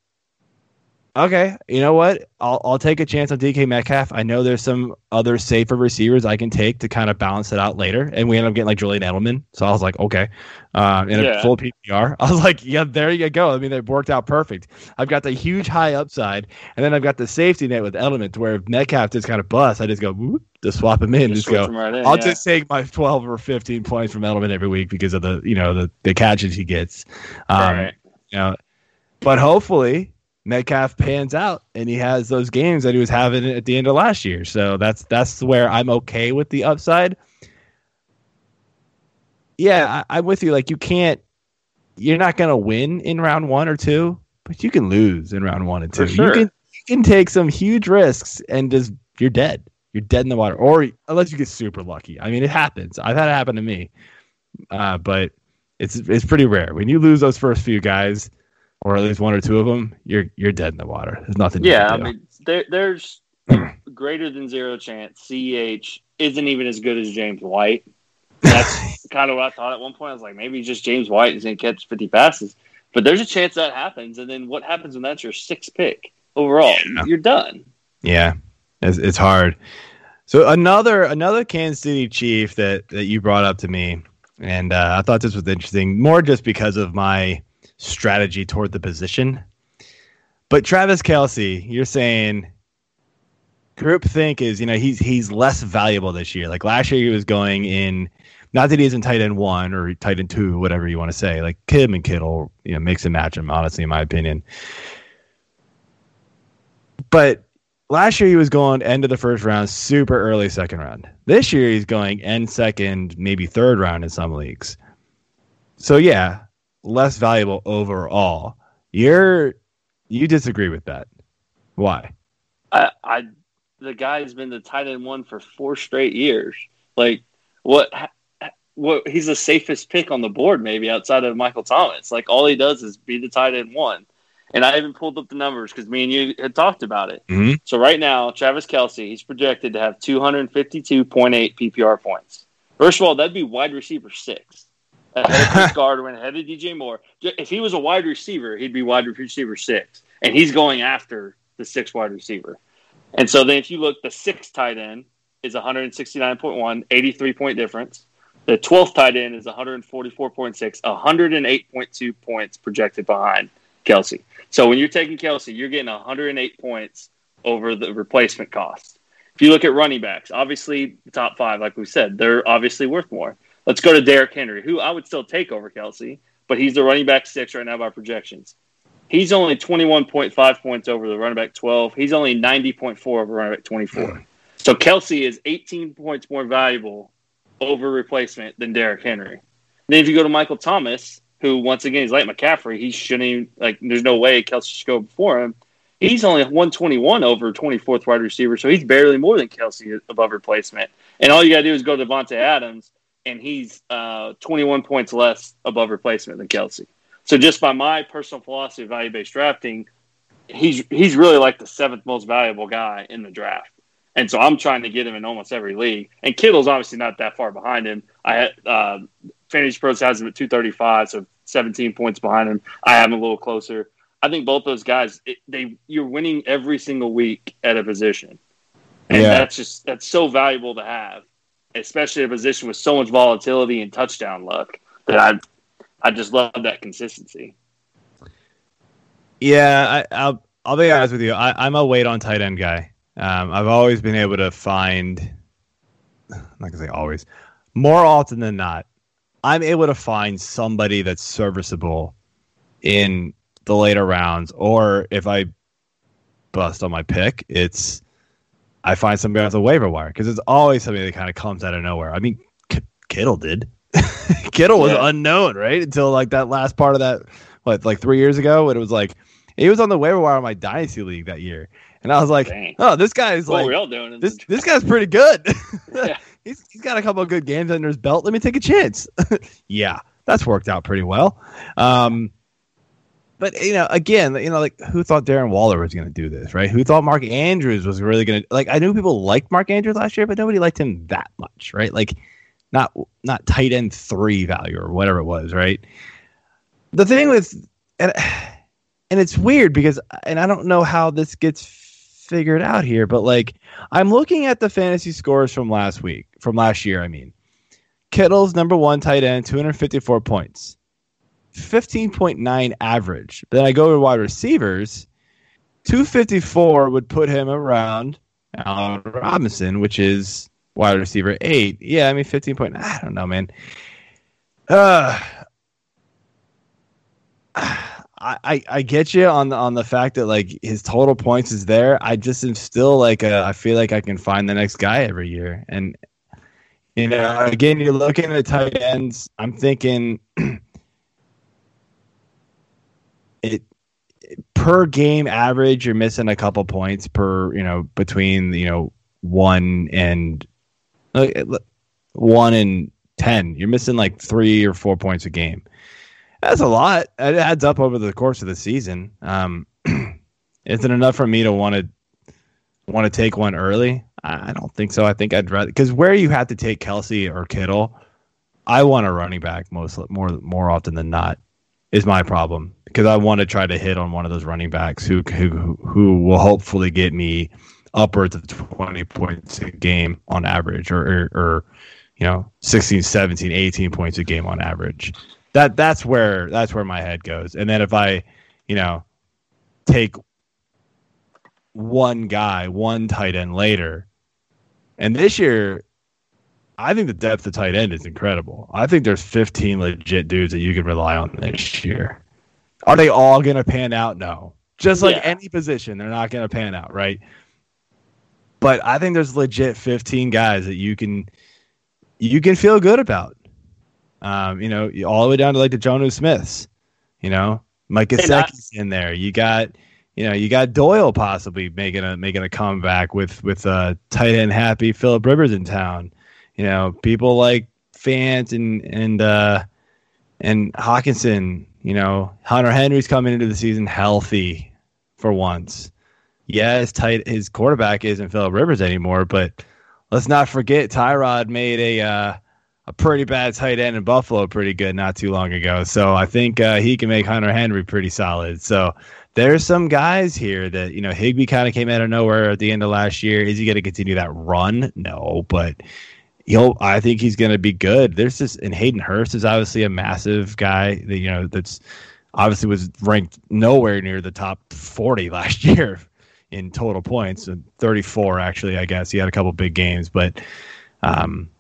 okay, you know what? I'll, I'll take a chance on DK Metcalf. I know there's some other safer receivers I can take to kind of balance it out later. And we ended up getting like Julian Edelman. So I was like, okay. Uh, in Yeah. a full PPR. I was like, yeah, there you go. I mean, it worked out perfect. I've got the huge high upside, and then I've got the safety net with Edelman to where if Metcalf just kind of busts, I just go, whoop, just swap him in. Just, switch go, right in, I'll yeah. just take my 12 or 15 points from Edelman every week because of the, you know, the, the catches he gets. Um, Right. you know, but hopefully Metcalf pans out and he has those games that he was having at the end of last year. So that's that's where I'm okay with the upside. Yeah, I, I'm with you. Like you can't, you're not gonna win in round one or two, but you can lose in round one and two. Sure. You can you can take some huge risks and just you're dead. You're dead in the water, or unless you get super lucky. I mean, it happens. I've had it happen to me, uh, but it's it's pretty rare when you lose those first few guys, or at least one or two of them. You're you're dead in the water. There's nothing. Yeah, I mean, there, there's greater than zero chance CH isn't even as good as James White. That's kind of what I thought at one point. I was like, maybe just James White is going to catch 50 passes. But there's a chance that happens. And then what happens when that's your sixth pick overall? Yeah. You're done. Yeah, it's, it's hard. So another another Kansas City Chief that that you brought up to me, and uh, I thought this was interesting, more just because of my strategy toward the position. But Travis Kelce, you're saying group think is you know he's he's less valuable this year. Like last year, he was going in. Not that he's in tight end one or tight end two, whatever you want to say. Like Kim and Kittle, you know, mix and match him. Honestly, in my opinion. But last year he was going end of the first round, super early second round. This year he's going end second, maybe third round in some leagues. So yeah, less valuable overall. You're you disagree with that. Why? I, I the guy's been the tight end one for four straight years. Like what? What he's the safest pick on the board, maybe outside of Michael Thomas. Like all he does is be the tight end one. And I even pulled up the numbers because me and you had talked about it. Mhm. So right now, Travis Kelce, he's projected to have 252.8 PPR points. First of all, that'd be wide receiver six. Ahead of Chris Godwin, ahead of DJ Moore. If he was a wide receiver, he'd be wide receiver six. And he's going after the six wide receiver. And so then if you look, the sixth tight end is 169.1, 83 point difference. The 12th tight end is 144.6, 108.2 points projected behind Kelce. So when you're taking Kelce, you're getting 108 points over the replacement cost. If you look at running backs, obviously the top five, like we said, they're obviously worth more. Let's go to Derrick Henry, who I would still take over Kelce, but he's the running back six right now by projections. He's only 21.5 points over the running back 12. He's only 90.4 over running back 24. Hmm. So Kelce is 18 points more valuable over replacement than Derrick Henry. Then if you go to Michael Thomas, who once again he's like McCaffrey, he shouldn't even like. There's no way Kelce should go before him. He's only 121 over 24th wide receiver, so he's barely more than Kelce above replacement. And all you got to do is go to Davante Adams, and he's uh, 21 points less above replacement than Kelce. So just by my personal philosophy of value based drafting, he's he's really like the seventh most valuable guy in the draft. And so I'm trying to get him in almost every league. And Kittle's obviously not that far behind him. I had uh, Fantasy Pros has him at 235, so 17 points behind him. I have him a little closer. I think both those guys, it, they you're winning every single week at a position, and Yeah. that's just that's so valuable to have, especially a position with so much volatility and touchdown luck. That I I just love that consistency. Yeah, I, I'll I'll be honest with you. I, I'm a wait on tight end guy. Um, I've always been able to find, I'm not gonna say always, more often than not, I'm able to find somebody that's serviceable in the later rounds, or if I bust on my pick. It's I find somebody off the waiver wire because it's always something that kind of comes out of nowhere. I mean, K- Kittle did. Kittle was Yeah. unknown, right? Until like that last part of that, what, like three years ago, when it was like he was on the waiver wire of my dynasty league that year, and I was like, Dang. oh, this guy's what like we're all doing. this this guy's pretty good. Yeah. he's he's got a couple of good games under his belt. Let me take a chance. yeah, that's worked out pretty well. Um, but you know, again, you know, like who thought Darren Waller was going to do this, right? Who thought Mark Andrews was really going to like? I knew people liked Mark Andrews last year, but nobody liked him that much, right? Like, not not tight end three value or whatever it was, right? The thing with and and it's weird because and I don't know how this gets figured out here, but like I'm looking at the fantasy scores from last week, from last year, I mean. Kittle's number one tight end, 254 points, 15.9 average. Then I go to wide receivers, 254 would put him around Allen Robinson, which is wide receiver eight. Yeah, I mean 15 point. I don't know, man. Uh, I, I, get you on the on the fact that like his total points is there. I just am still like uh, I feel like I can find the next guy every year, and you know again you're looking at tight ends. I'm thinking it per game average. You're missing a couple points per you know between you know one and one and ten. You're missing like three or four points a game. That's a lot. It adds up over the course of the season. Um, is it enough for me to want to want to take one early? I I don't think so. I think I'd rather because where you have to take Kelce or Kittle, I want a running back most more more often than not. Is my problem because I want to try to hit on one of those running backs who who who will hopefully get me upwards of 20 points a game on average or or, or you know 16 17 18 points a game on average that that's where that's where my head goes. And then if I, you know, take one guy, one tight end later, and this year, I think the depth of tight end is incredible. I think there's 15 legit dudes that you can rely on this year. Are they all going to pan out? No. Just like Yeah. any position, they're not going to pan out, right? But I think there's legit 15 guys that you can you can feel good about. Um, you know, all the way down to like the Jonnu Smiths. You know, Mike Gesicki's in there. You got, you know, you got Doyle possibly making a making a comeback with with uh, tight end happy Philip Rivers in town. You know, people like Fant and and uh, and Hockenson. You know, Hunter Henry's coming into the season healthy for once. Yeah, his tight his quarterback isn't Philip Rivers anymore, but let's not forget Tyrod made a uh, a pretty bad tight end in Buffalo pretty good not too long ago. So I think uh, he can make Hunter Henry pretty solid. So there's some guys here that you know Higbee kind of came out of nowhere at the end of last year. Is he going to continue that run? No, but he'll. I think he's going to be good. There's just and Hayden Hurst is obviously a massive guy that you know that's obviously was ranked nowhere near the top 40 last year in total points and 34 actually I guess he had a couple big games but um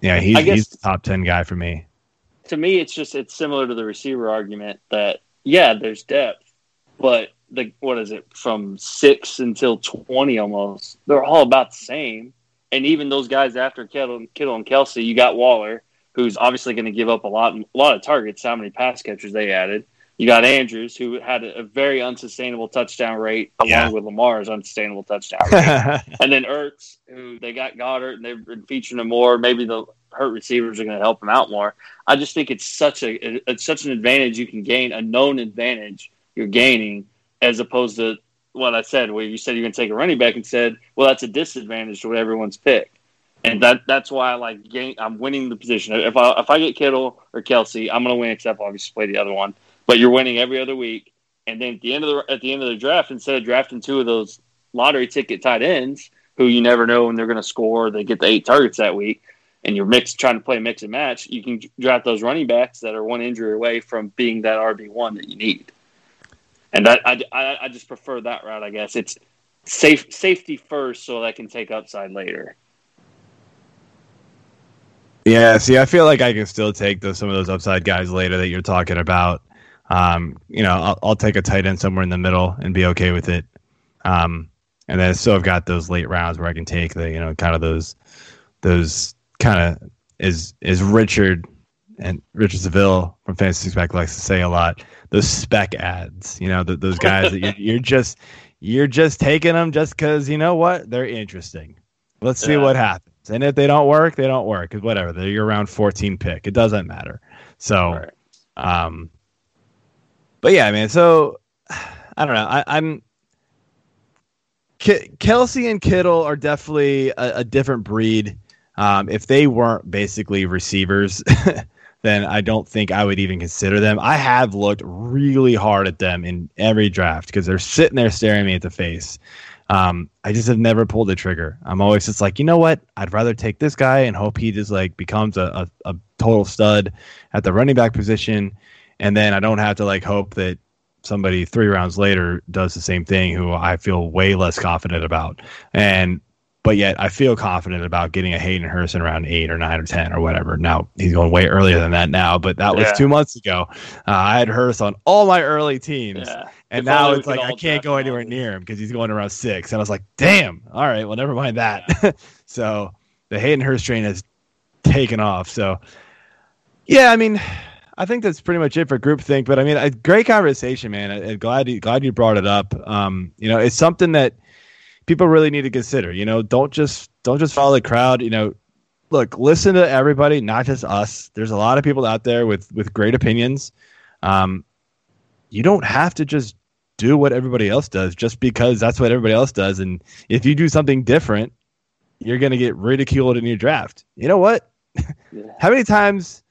yeah he's, guess- he's the top 10 guy for me to me, it's just it's similar to the receiver argument that yeah, there's depth, but the what is it from six until twenty almost? They're all about the same. And even those guys after Kittle, Kittle and Kelce, you got Waller, who's obviously going to give up a lot, a lot of targets. How many pass catchers they added? You got Andrews, who had a, very unsustainable touchdown rate, along with Lamar's unsustainable touchdown rate. and then Ertz, who they got Goedert, and they've been featuring him more. Maybe the hurt receivers are going to help him out more. I just think it's such a it's such an advantage you can gain, a known advantage you're gaining, as opposed to what I said, where you said you're going to take a running back and said, well, that's a disadvantage to what everyone's pick. And that that's why I like gain. I'm winning the position. If I if I get Kittle or Kelce, I'm going to win. Except obviously play the other one, but you're winning every other week. And then at the end of the at the end of the draft, instead of drafting two of those lottery ticket tight ends who you never know when they're going to score, they get the eight targets that week, and you're mix trying to play mix and match. You can draft those running backs that are one injury away from being that RB one that you need. And I, I, I just prefer that route. I guess it's safe safety first, so that can take upside later. yeah see i feel like i can still take those some of those upside guys later that you're talking about um you know i'll, I'll take a tight end somewhere in the middle and be okay with it Um, and then I still have got those late rounds where I can take the you know kind of those those kind of is is Richard and Richard Seville from Fantasy Six likes to say a lot. Those spec ads, you know, the, those guys that you're, you're just you're just taking them just because you know what they're interesting. Let's see Yeah. what happens. And if they don't work, they don't work. whatever, they're your round 14 pick. It doesn't matter. So, Right. um, but yeah, I mean, So I don't know. I, I'm K- Kelce and Kittle are definitely a, a different breed. Um, if they weren't basically receivers, then I don't think I would even consider them. I have looked really hard at them in every draft because they're sitting there staring me at the face. Um, I just have never pulled the trigger. I'm always just like, you know what? I'd rather take this guy and hope he just like becomes a, a, a total stud at the running back position, and then I don't have to like hope that somebody three rounds later does the same thing who I feel way less confident about. And but yet I feel confident about getting a Hayden Hurst in around eight or nine or ten or whatever. Now he's going way earlier than that now, but that was Yeah. two months ago. Uh, I had Hurst on all my early teams. Yeah. And If now it's like I can't go anywhere near him because he's going around six. And I was like, damn. All right, well, never mind that. so the Hayden Hurst train has taken off. So yeah, I mean, I think that's pretty much it for groupthink. But I mean, a great conversation, man. I, I'm glad you, glad you brought it up. Um, you know, it's something that people really need to consider. You know, don't just don't just follow the crowd. You know, look, listen to everybody, not just us. There's a lot of people out there with with great opinions. Um, you don't have to just do what everybody else does just because that's what everybody else does. And if you do something different, you're going to get ridiculed in your draft. You know what? Yeah. How many times?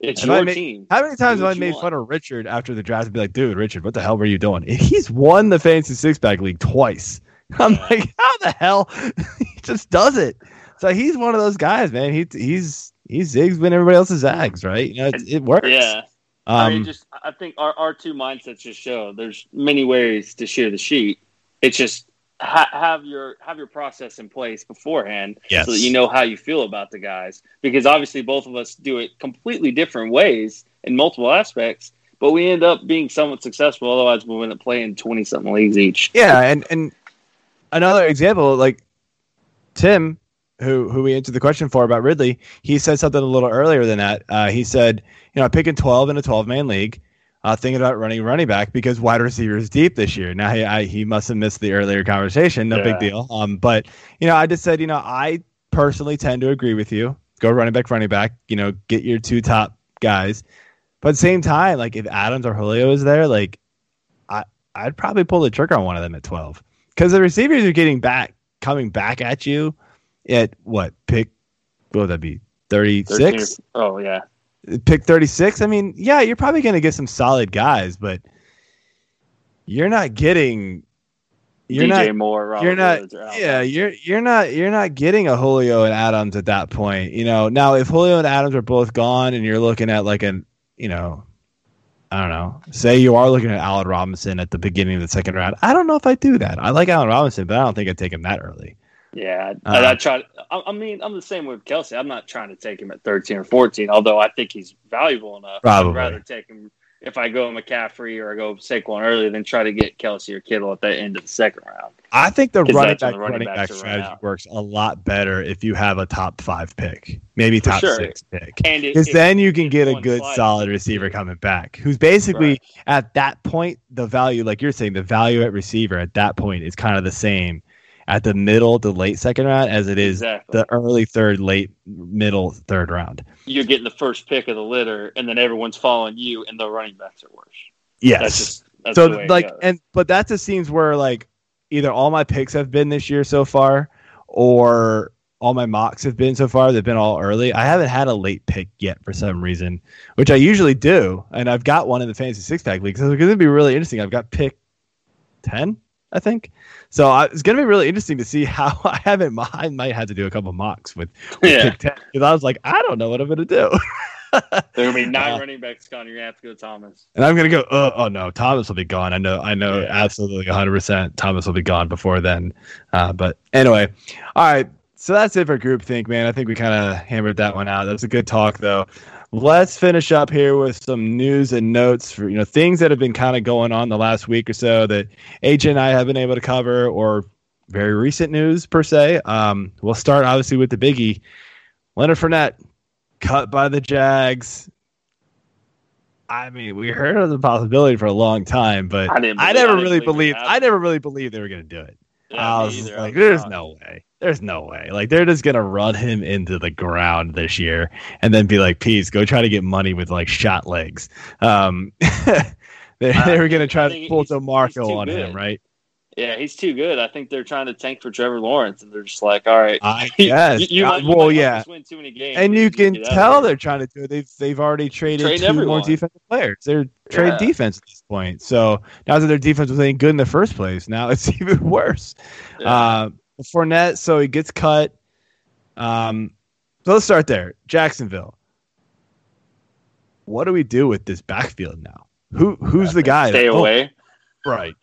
It's your made- team. How many times have I made want. fun of Richard after the draft and be like, dude, Richard, what the hell were you doing? He's won the fantasy six pack league twice. I'm like, how the hell? he just does it. So he's one of those guys, man. He he's he zigs when everybody else is zags, right? You know, it, it works. Yeah. Um, I mean, just I think our, our two mindsets just show there's many ways to share the sheet. It's just ha- have your have your process in place beforehand, Yes. so that you know how you feel about the guys. Because obviously, both of us do it completely different ways in multiple aspects, but we end up being somewhat successful. Otherwise, we end play in twenty something leagues each. yeah, and and another example, like Tim, who who we answered the question for about Ridley, he said something a little earlier than that. Uh, he said, you know, picking twelve in a twelve man league, uh, thinking about running running back because wide receiver is deep this year. Now he I, he must have missed the earlier conversation. No big deal. Um, but you know, I just said, you know, I personally tend to agree with you. Go running back, running back. You know, get your two top guys. But at the same time, like if Adams or Julio is there, like I I'd probably pull the trigger on one of them at twelve because the receivers are getting back, coming back at you at what pick? What would that be? Thirty six. Oh yeah, Pick thirty six. I mean, yeah, you're probably going to get some solid guys, but you're not getting. You're DJ not. Moore. Robert You're not. Yeah, you're you're not you're not getting a Julio and Adams at that point. You know, now if Julio and Adams are both gone, and you're looking at like an, you know, I don't know. Say you are looking at Allen Robinson at the beginning of the second round. I don't know if I do that. I like Allen Robinson, but I don't think I'd take him that early. Yeah, Uh, I, I try. I, I mean, I'm the same with Kelce. I'm not trying to take him at 13 or 14, although I think he's valuable enough. Probably. I'd rather take him if I go McCaffrey or I go Saquon early, then try to get Kelce or Kittle at the end of the second round. I think the running back the running running back strategy works a lot better if you have a top five pick, maybe top sure. six pick. Because then you can get a good slide. solid receiver coming back who's basically Right. at that point the value like you're saying the value at receiver at that point is kind of the same at the middle to late second round as it is Exactly. the early third late middle third round. You're getting the first pick of the litter, and then everyone's following you, and the running backs are worse. yes. That's just that's so the like and but that just seems where like either all my picks have been this year so far or all my mocks have been so far they've been all early. I haven't had a late pick yet for some reason which i usually do and i've got one in the fantasy six pack league so it's going to be really interesting. I've got pick 10 i think so I, it's going to be really interesting to see how i haven't i might have to do a couple mocks with, with yeah, 10 because i was like i don't know what i'm going to do there will be nine Uh, running backs gone. You're gonna have to go Thomas. And I'm gonna go. Oh, oh no, Thomas will be gone. I know. I know. Yeah. Absolutely, 100. percent Thomas will be gone before then. Uh, but anyway, all right. So that's it for groupthink, man. I think we kind of hammered that one out. That was a good talk, though. Let's finish up here with some news and notes for you know things that have been kind of going on the last week or so that AJ and I have been able to cover, or very recent news per se. Um, we'll start obviously with the biggie, Leonard Fournette, cut by the Jags. I mean, we heard of the possibility for a long time, but I I, never really believed. I never really believed they were going to do it. Yeah, I was. Like, there's no way. There's no way. Like they're just gonna run him into the ground this year and then be like, "Peace, go try to get money with like shot legs." Um, they, they were gonna try to pull DeMarco on him, right? Yeah, he's too good. I think they're trying to tank for Trevor Lawrence, and they're just like, all right, I guess. you, Uh, might, you well, yeah, win too many games, and you can get out of tell they're trying to do it. They've they've already traded Trade two more everyone. defensive players. They're trade Yeah. defense at this point. So now that their defense was ain't good in the first place, now it's even worse. Yeah. Uh, Fournette, so he gets cut. Um, so let's start there. Jacksonville. What do we do with this backfield now? Who who's the guy? Stay that- oh, away. right.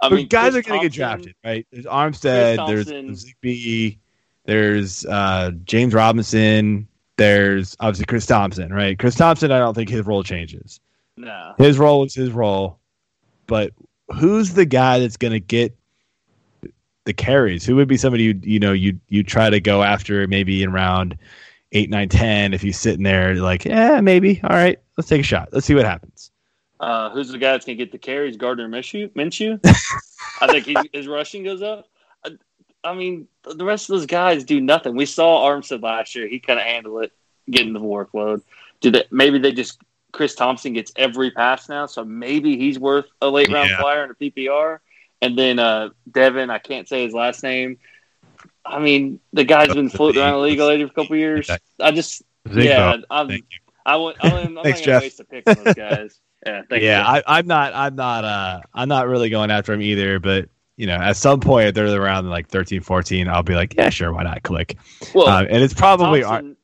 I mean, guys Chris are going to get drafted, right? There's Armstead, there's. Zigbee, there's uh, James Robinson, there's obviously Chris Thompson, right? Chris Thompson, I don't think his role changes. No, His role is his role, but who's the guy that's going to get the carries? Who would be somebody you you know you you try to go after maybe in round eight, nine, ten if he's sitting there like yeah maybe all right let's take a shot let's see what happens. uh, who's the guy that's going to get the carries? Gardner Minshew. Minshew. I think he, his rushing goes up. I, I mean, the rest of those guys do nothing. We saw Armstead last year; he kind of handled it, getting the workload. Did it? Maybe they just Chris Thompson gets every pass now, so maybe he's worth a late round Yeah. flyer in a PPR. And then uh, Devin, I can't say his last name. I mean, the guy's been floating around the league lately for a couple years. I just, yeah, I'm, Thank I would, I'm, I'm not Thanks, going Jeff. to waste a pick on those guys. Yeah, thank yeah, you. I, I'm not. I'm not. Uh, I'm not really going after him either. But you know, at some point, if they're around like 13, 14, I'll be like, yeah, sure, why not? Click. well, Uh, and it's probably Thompson,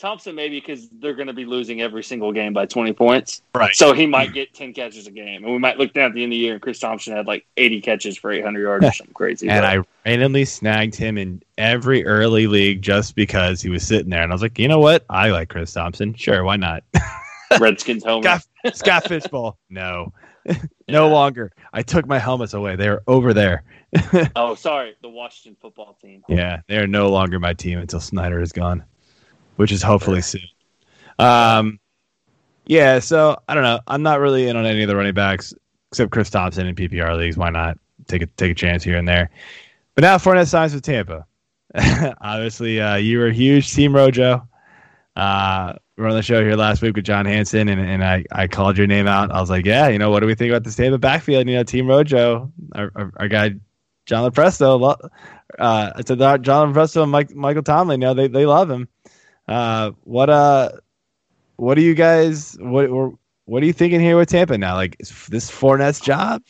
Thompson maybe because they're going to be losing every single game by 20 points. right. So he might get 10 catches a game. And we might look down at the end of the year and Chris Thompson had like 80 catches for 800 yards or something crazy. and But I randomly snagged him in every early league just because he was sitting there, and I was like, you know what? I like Chris Thompson. Sure, why not? Redskins home. Scott, Scott Fishbowl. No, no longer. I took my helmets away. They're over there. Oh, sorry. The Washington football team. Yeah, they are no longer my team until Snyder is gone, which is hopefully soon. Um, yeah, so I don't know. I'm not really in on any of the running backs except Chris Thompson in PPR leagues. Why not take a take a chance here and there? But now Fournette signs with Tampa. Obviously, uh, you were a huge Team Rojo. Uh, we were on the show here last week with John Hansen, and, and I, I called your name out. I was like, yeah, you know, what do we think about the Tampa backfield? You know, Team Rojo, our, our, our guy John LaPresto. lo- Uh, I said John LaPresto and Mike, Michael Tomlin. You know, they they love him. Uh, what uh, what do you guys what what are you thinking here with Tampa now? Like is this Fournette's job?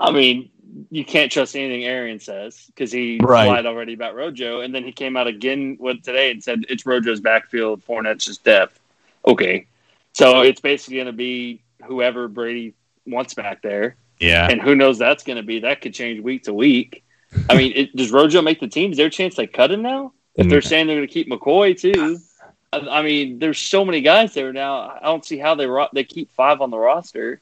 I mean, you can't trust anything Arian says because he Right. lied already about Rojo, and then he came out again with today and said it's Rojo's backfield, Fournette's just depth. Okay, so it's basically going to be whoever Brady wants back there, Yeah, and who knows that's going to be. That could change week to week. I mean, it, does Rojo make the team? Is there a chance they cut him now? If they're Mm. saying they're going to keep McCoy too, I, I mean, there's so many guys there now. I don't see how they ro- they keep five on the roster.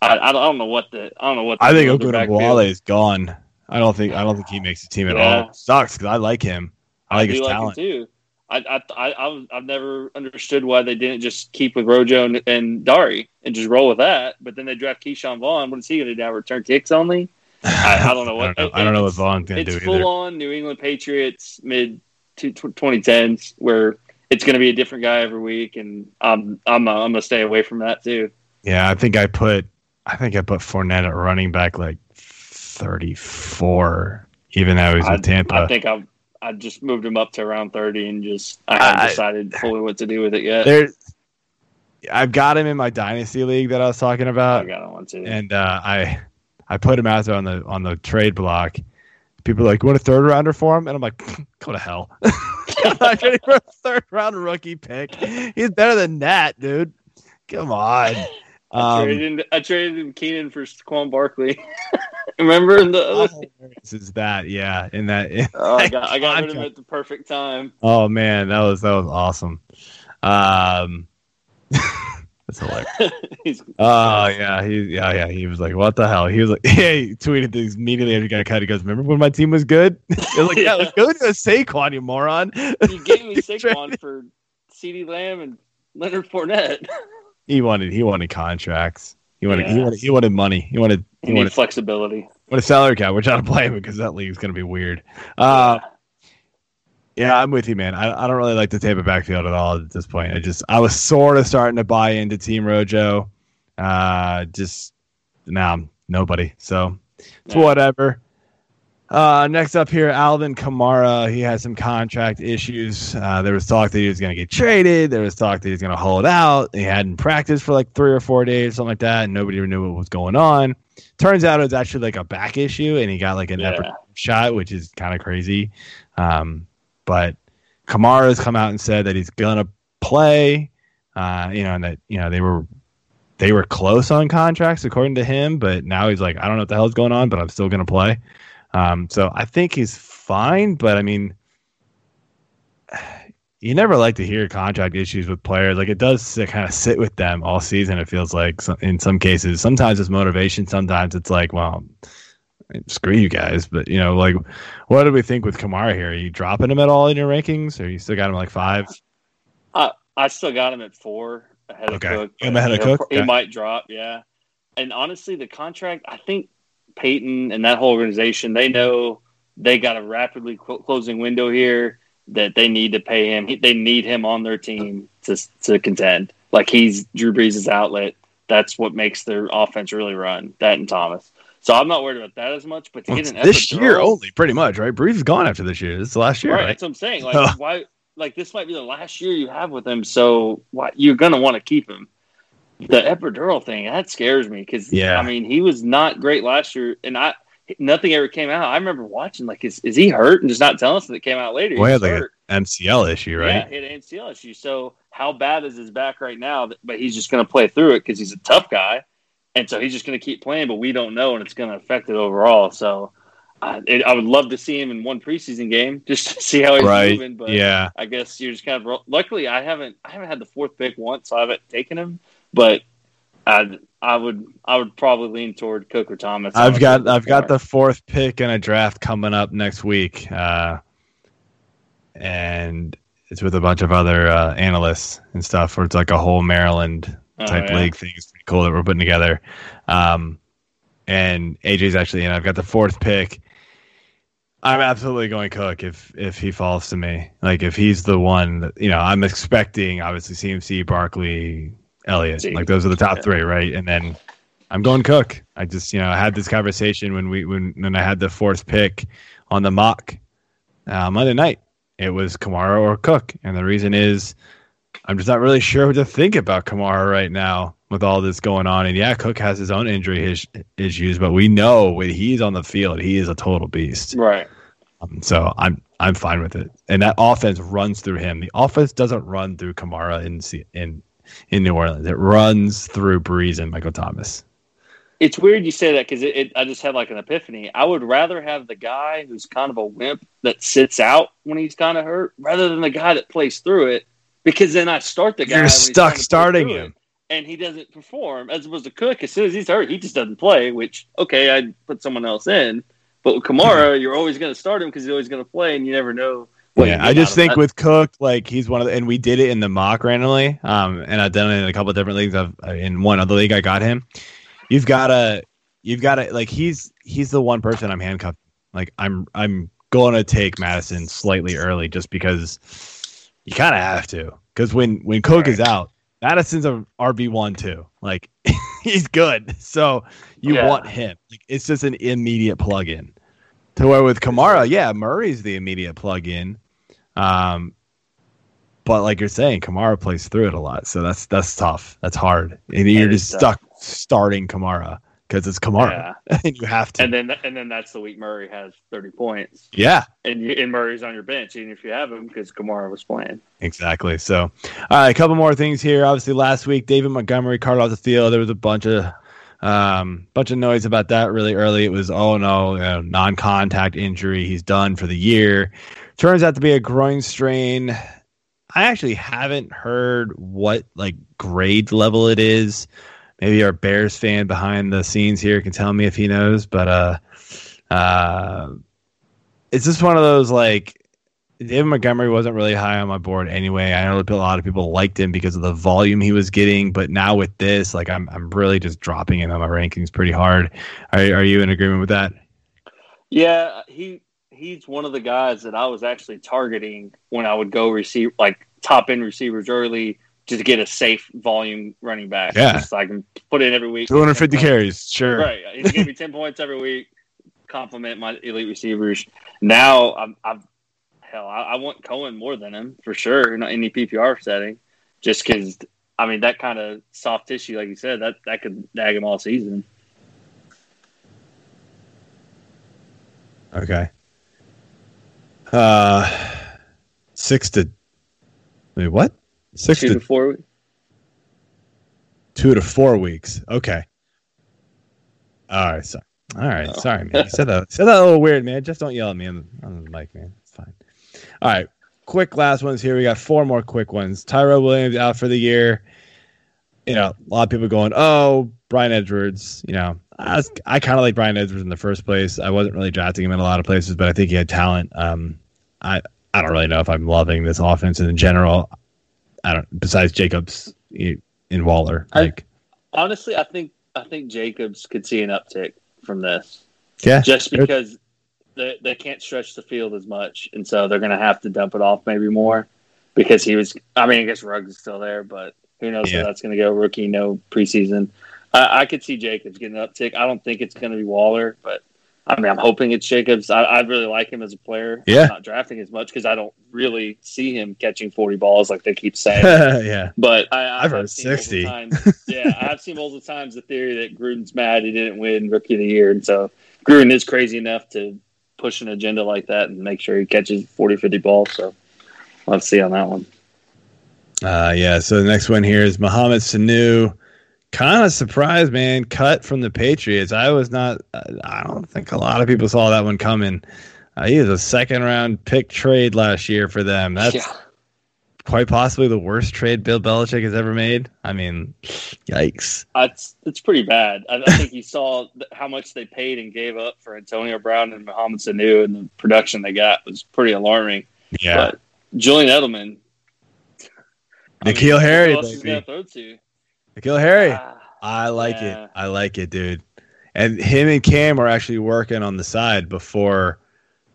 I, I, don't, know what the I don't know what. The I think Ogunbowale is gone. I don't think I don't think he makes the team at Yeah. all. Sucks because I like him. I like do his like talent. him too. I, I, I, I I've never understood why they didn't just keep with Rojo and, and Dari and just roll with that. But then they draft Ke'Shawn Vaughn. What is he going to do now? Return kicks only? I, I don't know I what. don't know, I don't know what Vaughn's gonna It's full either. on New England Patriots mid to 2010s where it's going to be a different guy every week, and I'm I'm uh, I'm gonna stay away from that too. Yeah, I think I put I think I put Fournette at running back like thirty four, even though he's I, with Tampa. I think I I just moved him up to around 30 and just I haven't I- decided fully what to do with it yet. there, I've got him in my dynasty league that I was talking about. I about, got one too. and uh, I I put him out there on the on the trade block. People are like, "You want a third rounder for him?" And I'm like, "Go to hell! I'm not trading for a third round rookie pick. He's better than that, dude. Come on." I Um, traded I traded him Keenan for Saquon Barkley. Remember in the other is that? Yeah, in that. oh, I got I got rid of him at the perfect time. Oh man, that was that was awesome. Um, that's hilarious. He's- Oh yeah, he yeah yeah he was like, what the hell? He was like, yeah, he tweeted this immediately after he got cut. He goes, remember when my team was good? I was like, yeah, let's go to Saquon, you moron. you gave me Saquon for CeeDee Lamb and Leonard Fournette. He wanted he wanted contracts. He wanted he wanted he wanted money. He wanted You he need wanted flexibility. wanted salary cap, which I don't blame him because that league's gonna be weird. Uh, yeah, I'm with you, man. I, I don't really like the Tampa backfield at all at this point. I just I was sort of starting to buy into Team Rojo. Uh, just now nobody. So it's Yeah. whatever. Uh, next up here, Alvin Kamara. He had some contract issues. Uh, there was talk that he was going to get traded. There was talk that he was going to hold out. He hadn't practiced for like three or four days, something like that, and nobody knew what was going on. Turns out it was actually like a back issue, and he got like an Yeah. shot, which is kind of crazy. Um, but Kamara's come out and said that he's gonna play. Uh, you know, and that you know they were they were close on contracts according to him, but now he's like, I don't know what the hell's going on, but I'm still gonna play. Um, so I think he's fine, but I mean, you never like to hear contract issues with players. Like it does kind of sit with them all season. It feels like in some cases. Sometimes it's motivation. Sometimes it's like, well, screw you guys. But you know, like, what do we think with Kamara here? Are you dropping him at all in your rankings, or you still got him like five? I I still got him at four ahead Okay. of Cook. Him ahead of Cook? He Okay. might drop, yeah. And honestly, the contract, I think Peyton and that whole organization, they know they got a rapidly cl- closing window here that they need to pay him. He, they need him on their team to to contend. Like he's Drew Brees' outlet. That's what makes their offense really run. That and Thomas. So I'm not worried about that as much. But to Well, get an this epidural- year only, pretty much, right? Brees is gone after this year. Is the last year, right, right? That's what I'm saying. Like why? Like this might be the last year you have with him, so why you're gonna want to keep him. The epidural thing that scares me because Yeah. I mean he was not great last year, and I nothing ever came out. I remember watching like is is he hurt and just not telling us that it came out later. Well, he He's had like hurt. an MCL issue, right? Yeah, he had an ACL issue. So how bad is his back right now? But he's just going to play through it because he's a tough guy, and so he's just going to keep playing. But we don't know, and it's going to affect it overall. So uh, it, I would love to see him in one preseason game just to see how he's Right. moving. But yeah. I guess you're just kind of. Luckily, I haven't. I haven't had the fourth pick once, so I haven't taken him. But I, I would. I would probably lean toward Cook or Thomas. I've got I've got the fourth pick in a draft coming up next week, uh, and it's with a bunch of other uh, analysts and stuff. Where it's like a whole Maryland Oh, type yeah. league thing. It's pretty cool that we're putting together. Um, and AJ's actually in. I've got the fourth pick. I'm absolutely going Cook if if he falls to me. Like if he's the one, that, you know, I'm expecting obviously CMC, Barkley, Elliott. Like those are the top three, right? And then I'm going Cook. I just you know I had this conversation when we when when I had the fourth pick on the mock uh, Monday night. It was Kamara or Cook, and the reason is I'm just not really sure what to think about Kamara right now with all this going on. And yeah, Cook has his own injury his, issues, but we know when he's on the field, he is a total beast. right. Um, so I'm I'm fine with it. And that offense runs through him. The offense doesn't run through Kamara in in in New Orleans. It runs through Brees and Michael Thomas. It's weird you say that because it, it, I just had like an epiphany. I would rather have the guy who's kind of a wimp that sits out when he's kind of hurt rather than the guy that plays through it because then I start the guy. You're stuck trying to play starting him. and he doesn't perform as opposed to Cook. As soon as he's hurt, he just doesn't play. Which okay, I'd put someone else in. But with Kamara, you're always going to start him because he's always going to play, and you never know. what yeah, I just think that. with Cook, like he's one of the, and we did it in the mock randomly, um, and I've done it in a couple of different leagues. I've in one other league, I got him. You've got to, you've got to like he's he's the one person I'm handcuffed. Like I'm I'm going to take Mattison slightly early just because you kind of have to. Because when when Cook is out, Mattison's a RB one too. Like he's good, so you Yeah. want him. Like, it's just an immediate plug in. To where with Kamara, yeah, Murray's the immediate plug in. Um, but like you're saying, Kamara plays through it a lot, so that's that's tough. That's hard, and you're just tough. stuck starting Kamara because it's Kamara, and you have to. And then and then that's the week Murray has 30 points, yeah, and you, and Murray's on your bench, even if you have him because Kamara was playing. exactly. So, all right, a couple more things here. Obviously, last week, David Montgomery carded off the field. There was a bunch of um, bunch of noise about that really early. It was oh no, you know, non-contact injury. He's done for the year. Turns out to be a groin strain. I actually haven't heard what like grade level it is. Maybe our Bears fan behind the scenes here can tell me if he knows, but uh, uh, it's just one of those like David Montgomery wasn't really high on my board anyway. I know a lot of people liked him because of the volume he was getting, but now with this, like I'm I'm really just dropping him on my rankings pretty hard. Are are you in agreement with that? Yeah, he he's one of the guys that I was actually targeting when I would go receive like top end receivers early just to get a safe volume running back. Yeah. So I can put in every week. 250 carries, sure. Right. He's giving me 10 points every week, compliment my elite receivers. Now I'm, I'm hell, I, I want Cohen more than him for sure in any PPR setting, just because. I mean that kind of soft tissue, like you said, that that could nag him all season. Okay. Uh, six to. Wait, what? Six Two to to four. two to four weeks. Okay. All right. So, all right. Oh. Sorry, man. You said that. Said that a little weird, man. Just don't yell at me on the, on the mic, man. It's fine. All right. Quick last ones here. We got four more quick ones. Tyrell Williams out for the year. You know, a lot of people going, "Oh, Bryan Edwards." You know, I, was- I kind of like Bryan Edwards in the first place. I wasn't really drafting him in a lot of places, but I think he had talent. Um, I I don't really know if I'm loving this offense in general. I don't. Besides Jacobs in Waller, I- like Honestly, I think I think Jacobs could see an uptick from this. yeah, just because they, they can't stretch the field as much, and so they're going to have to dump it off maybe more because he was. I mean, I guess Ruggs is still there, but who knows Yeah. where that's going to go? Rookie, no preseason. I, I could see Jacobs getting an uptick. I don't think it's going to be Waller, but I mean, I'm hoping it's Jacobs. I, I really like him as a player. Yeah. I'm not drafting as much because I don't really see him catching 40 balls like they keep saying. yeah. But I, I've heard seen multiple 60. Times, yeah, I've seen multiple times the theory that Gruden's mad he didn't win Rookie of the Year, and so Gruden is crazy enough to push an agenda like that and make sure he catches 40, 50 balls. So let's see on that one. Uh, yeah. So the next one here is Mohamed Sanu. Kind of surprised, man. Cut from the Patriots. I was not. I don't think a lot of people saw that one coming. Uh, he was a second round pick trade last year for them. That's yeah, quite possibly the worst trade Bill Belichick has ever made. I mean, yikes. it's it's pretty bad. I, I think you saw how much they paid and gave up for Antonio Brown and Mohamed Sanu, and the production they got was pretty alarming. Yeah. But Julian Edelman, I mean, N'Keal Harry, who else baby. throw to? N'Keal Harry. Ah, I like Yeah. it. I like it, dude. And him and Cam are actually working on the side before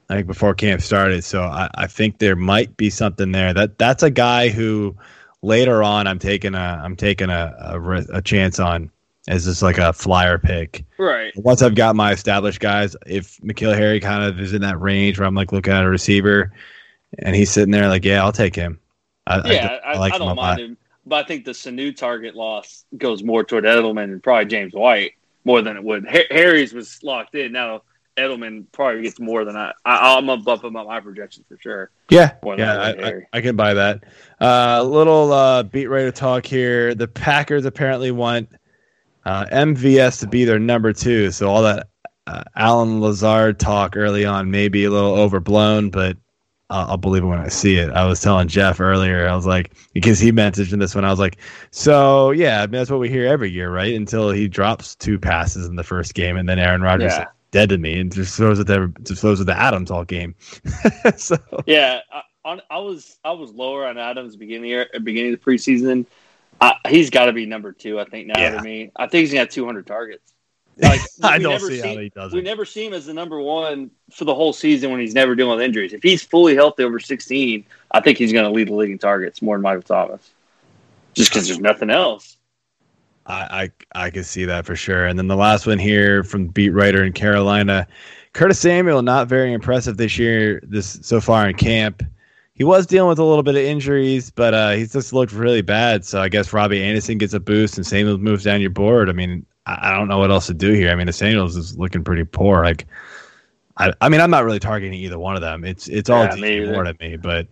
I think before camp started. So I, I think there might be something there. That that's a guy who later on I'm taking a I'm taking a a, a chance on as just like a flyer pick. right. Once I've got my established guys, if N'Keal Harry kind of is in that range where I'm like looking at a receiver and he's sitting there like, yeah, I'll take him. I, I Yeah, I, I, like him a don't lot. mind him, but I think the Sanu target loss goes more toward Edelman and probably James White more than it would. Ha- Harry's was locked in. Now Edelman probably gets more than I. I I'm gonna bump him up my projections for sure. Yeah, yeah, I I, I, can buy that. Uh, a little uh, beat writer talk here. The Packers apparently want uh, MVS to be their number two. So all that uh, Allen Lazard talk early on may be a little overblown, but I'll, I'll believe it when I see it. I was telling Jeff earlier. I was like, because he mentioned this one, I was like, so yeah, I mean that's what we hear every year, right? Until he drops two passes in the first game, and then Aaron Rodgers Yeah. dead to me and just throws it to just throws it to Adams all game. so Yeah, I, on, I was I was lower on Adams beginning of the year, beginning of the preseason. I, he's got to be number two. I think now Yeah. to me, I think he's gonna have 200 targets. Like I don't see how he doesn't. We never see him as the number one for the whole season when he's never dealing with injuries. If he's fully healthy over 16, I think he's going to lead the league in targets more than Michael Thomas. Just because there's nothing else. I, I I can see that for sure. And then the last one here from beat writer in Carolina, Curtis Samuel, not very impressive this year. This so far in camp, he was dealing with a little bit of injuries, but uh, he's just looked really bad. So I guess Robbie Anderson gets a boost and Samuel moves down your board. I mean, I, don't know what else to do here. I mean, the Samuels is looking pretty poor. Like, I I mean, I'm not really targeting either one of them. It's it's all Yeah, me DJ either. Moore to me, but.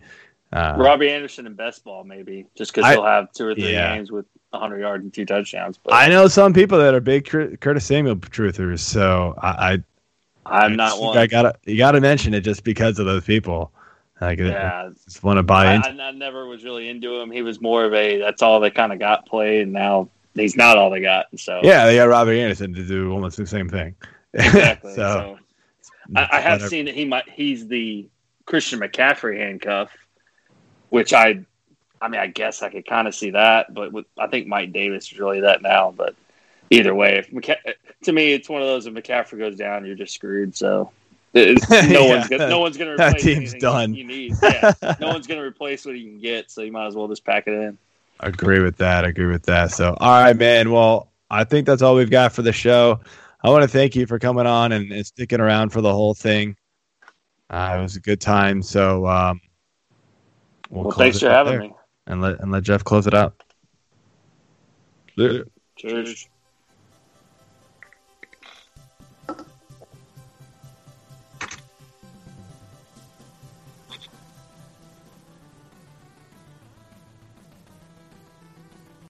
Uh, Robbie Anderson and best ball maybe just because he'll have two or three yeah. games with 100 yards and two touchdowns. But I know some people that are big Curtis Samuel truthers, so I, I I'm not one. I gotta you gotta mention it just because of those people. Like, Yeah, just want to buy I, into. I, I never was really into him. He was more of a that's all they kind of got played, and now he's not all they got. So Yeah, they got Robbie Anderson to do almost the same thing. exactly. so, so I, I have whatever. seen that he might he's the Christian McCaffrey handcuff, which I I mean I guess I could kind of see that, but with, I think Mike Davis is really that now. But either way, if McCa- to me it's one of those if McCaffrey goes down, you're just screwed. So it's, no Yeah. one's gonna, no one's gonna That replace team's done. You need yeah, no one's gonna replace what you can get, so you might as well just pack it in. Agree with that. Agree with that. So, all right, man. Well, I think that's all we've got for the show. I want to thank you for coming on and, and sticking around for the whole thing. Uh, it was a good time. So, um, we'll, Well, close thanks for having me. and let and let Jeff close it out. Cheers.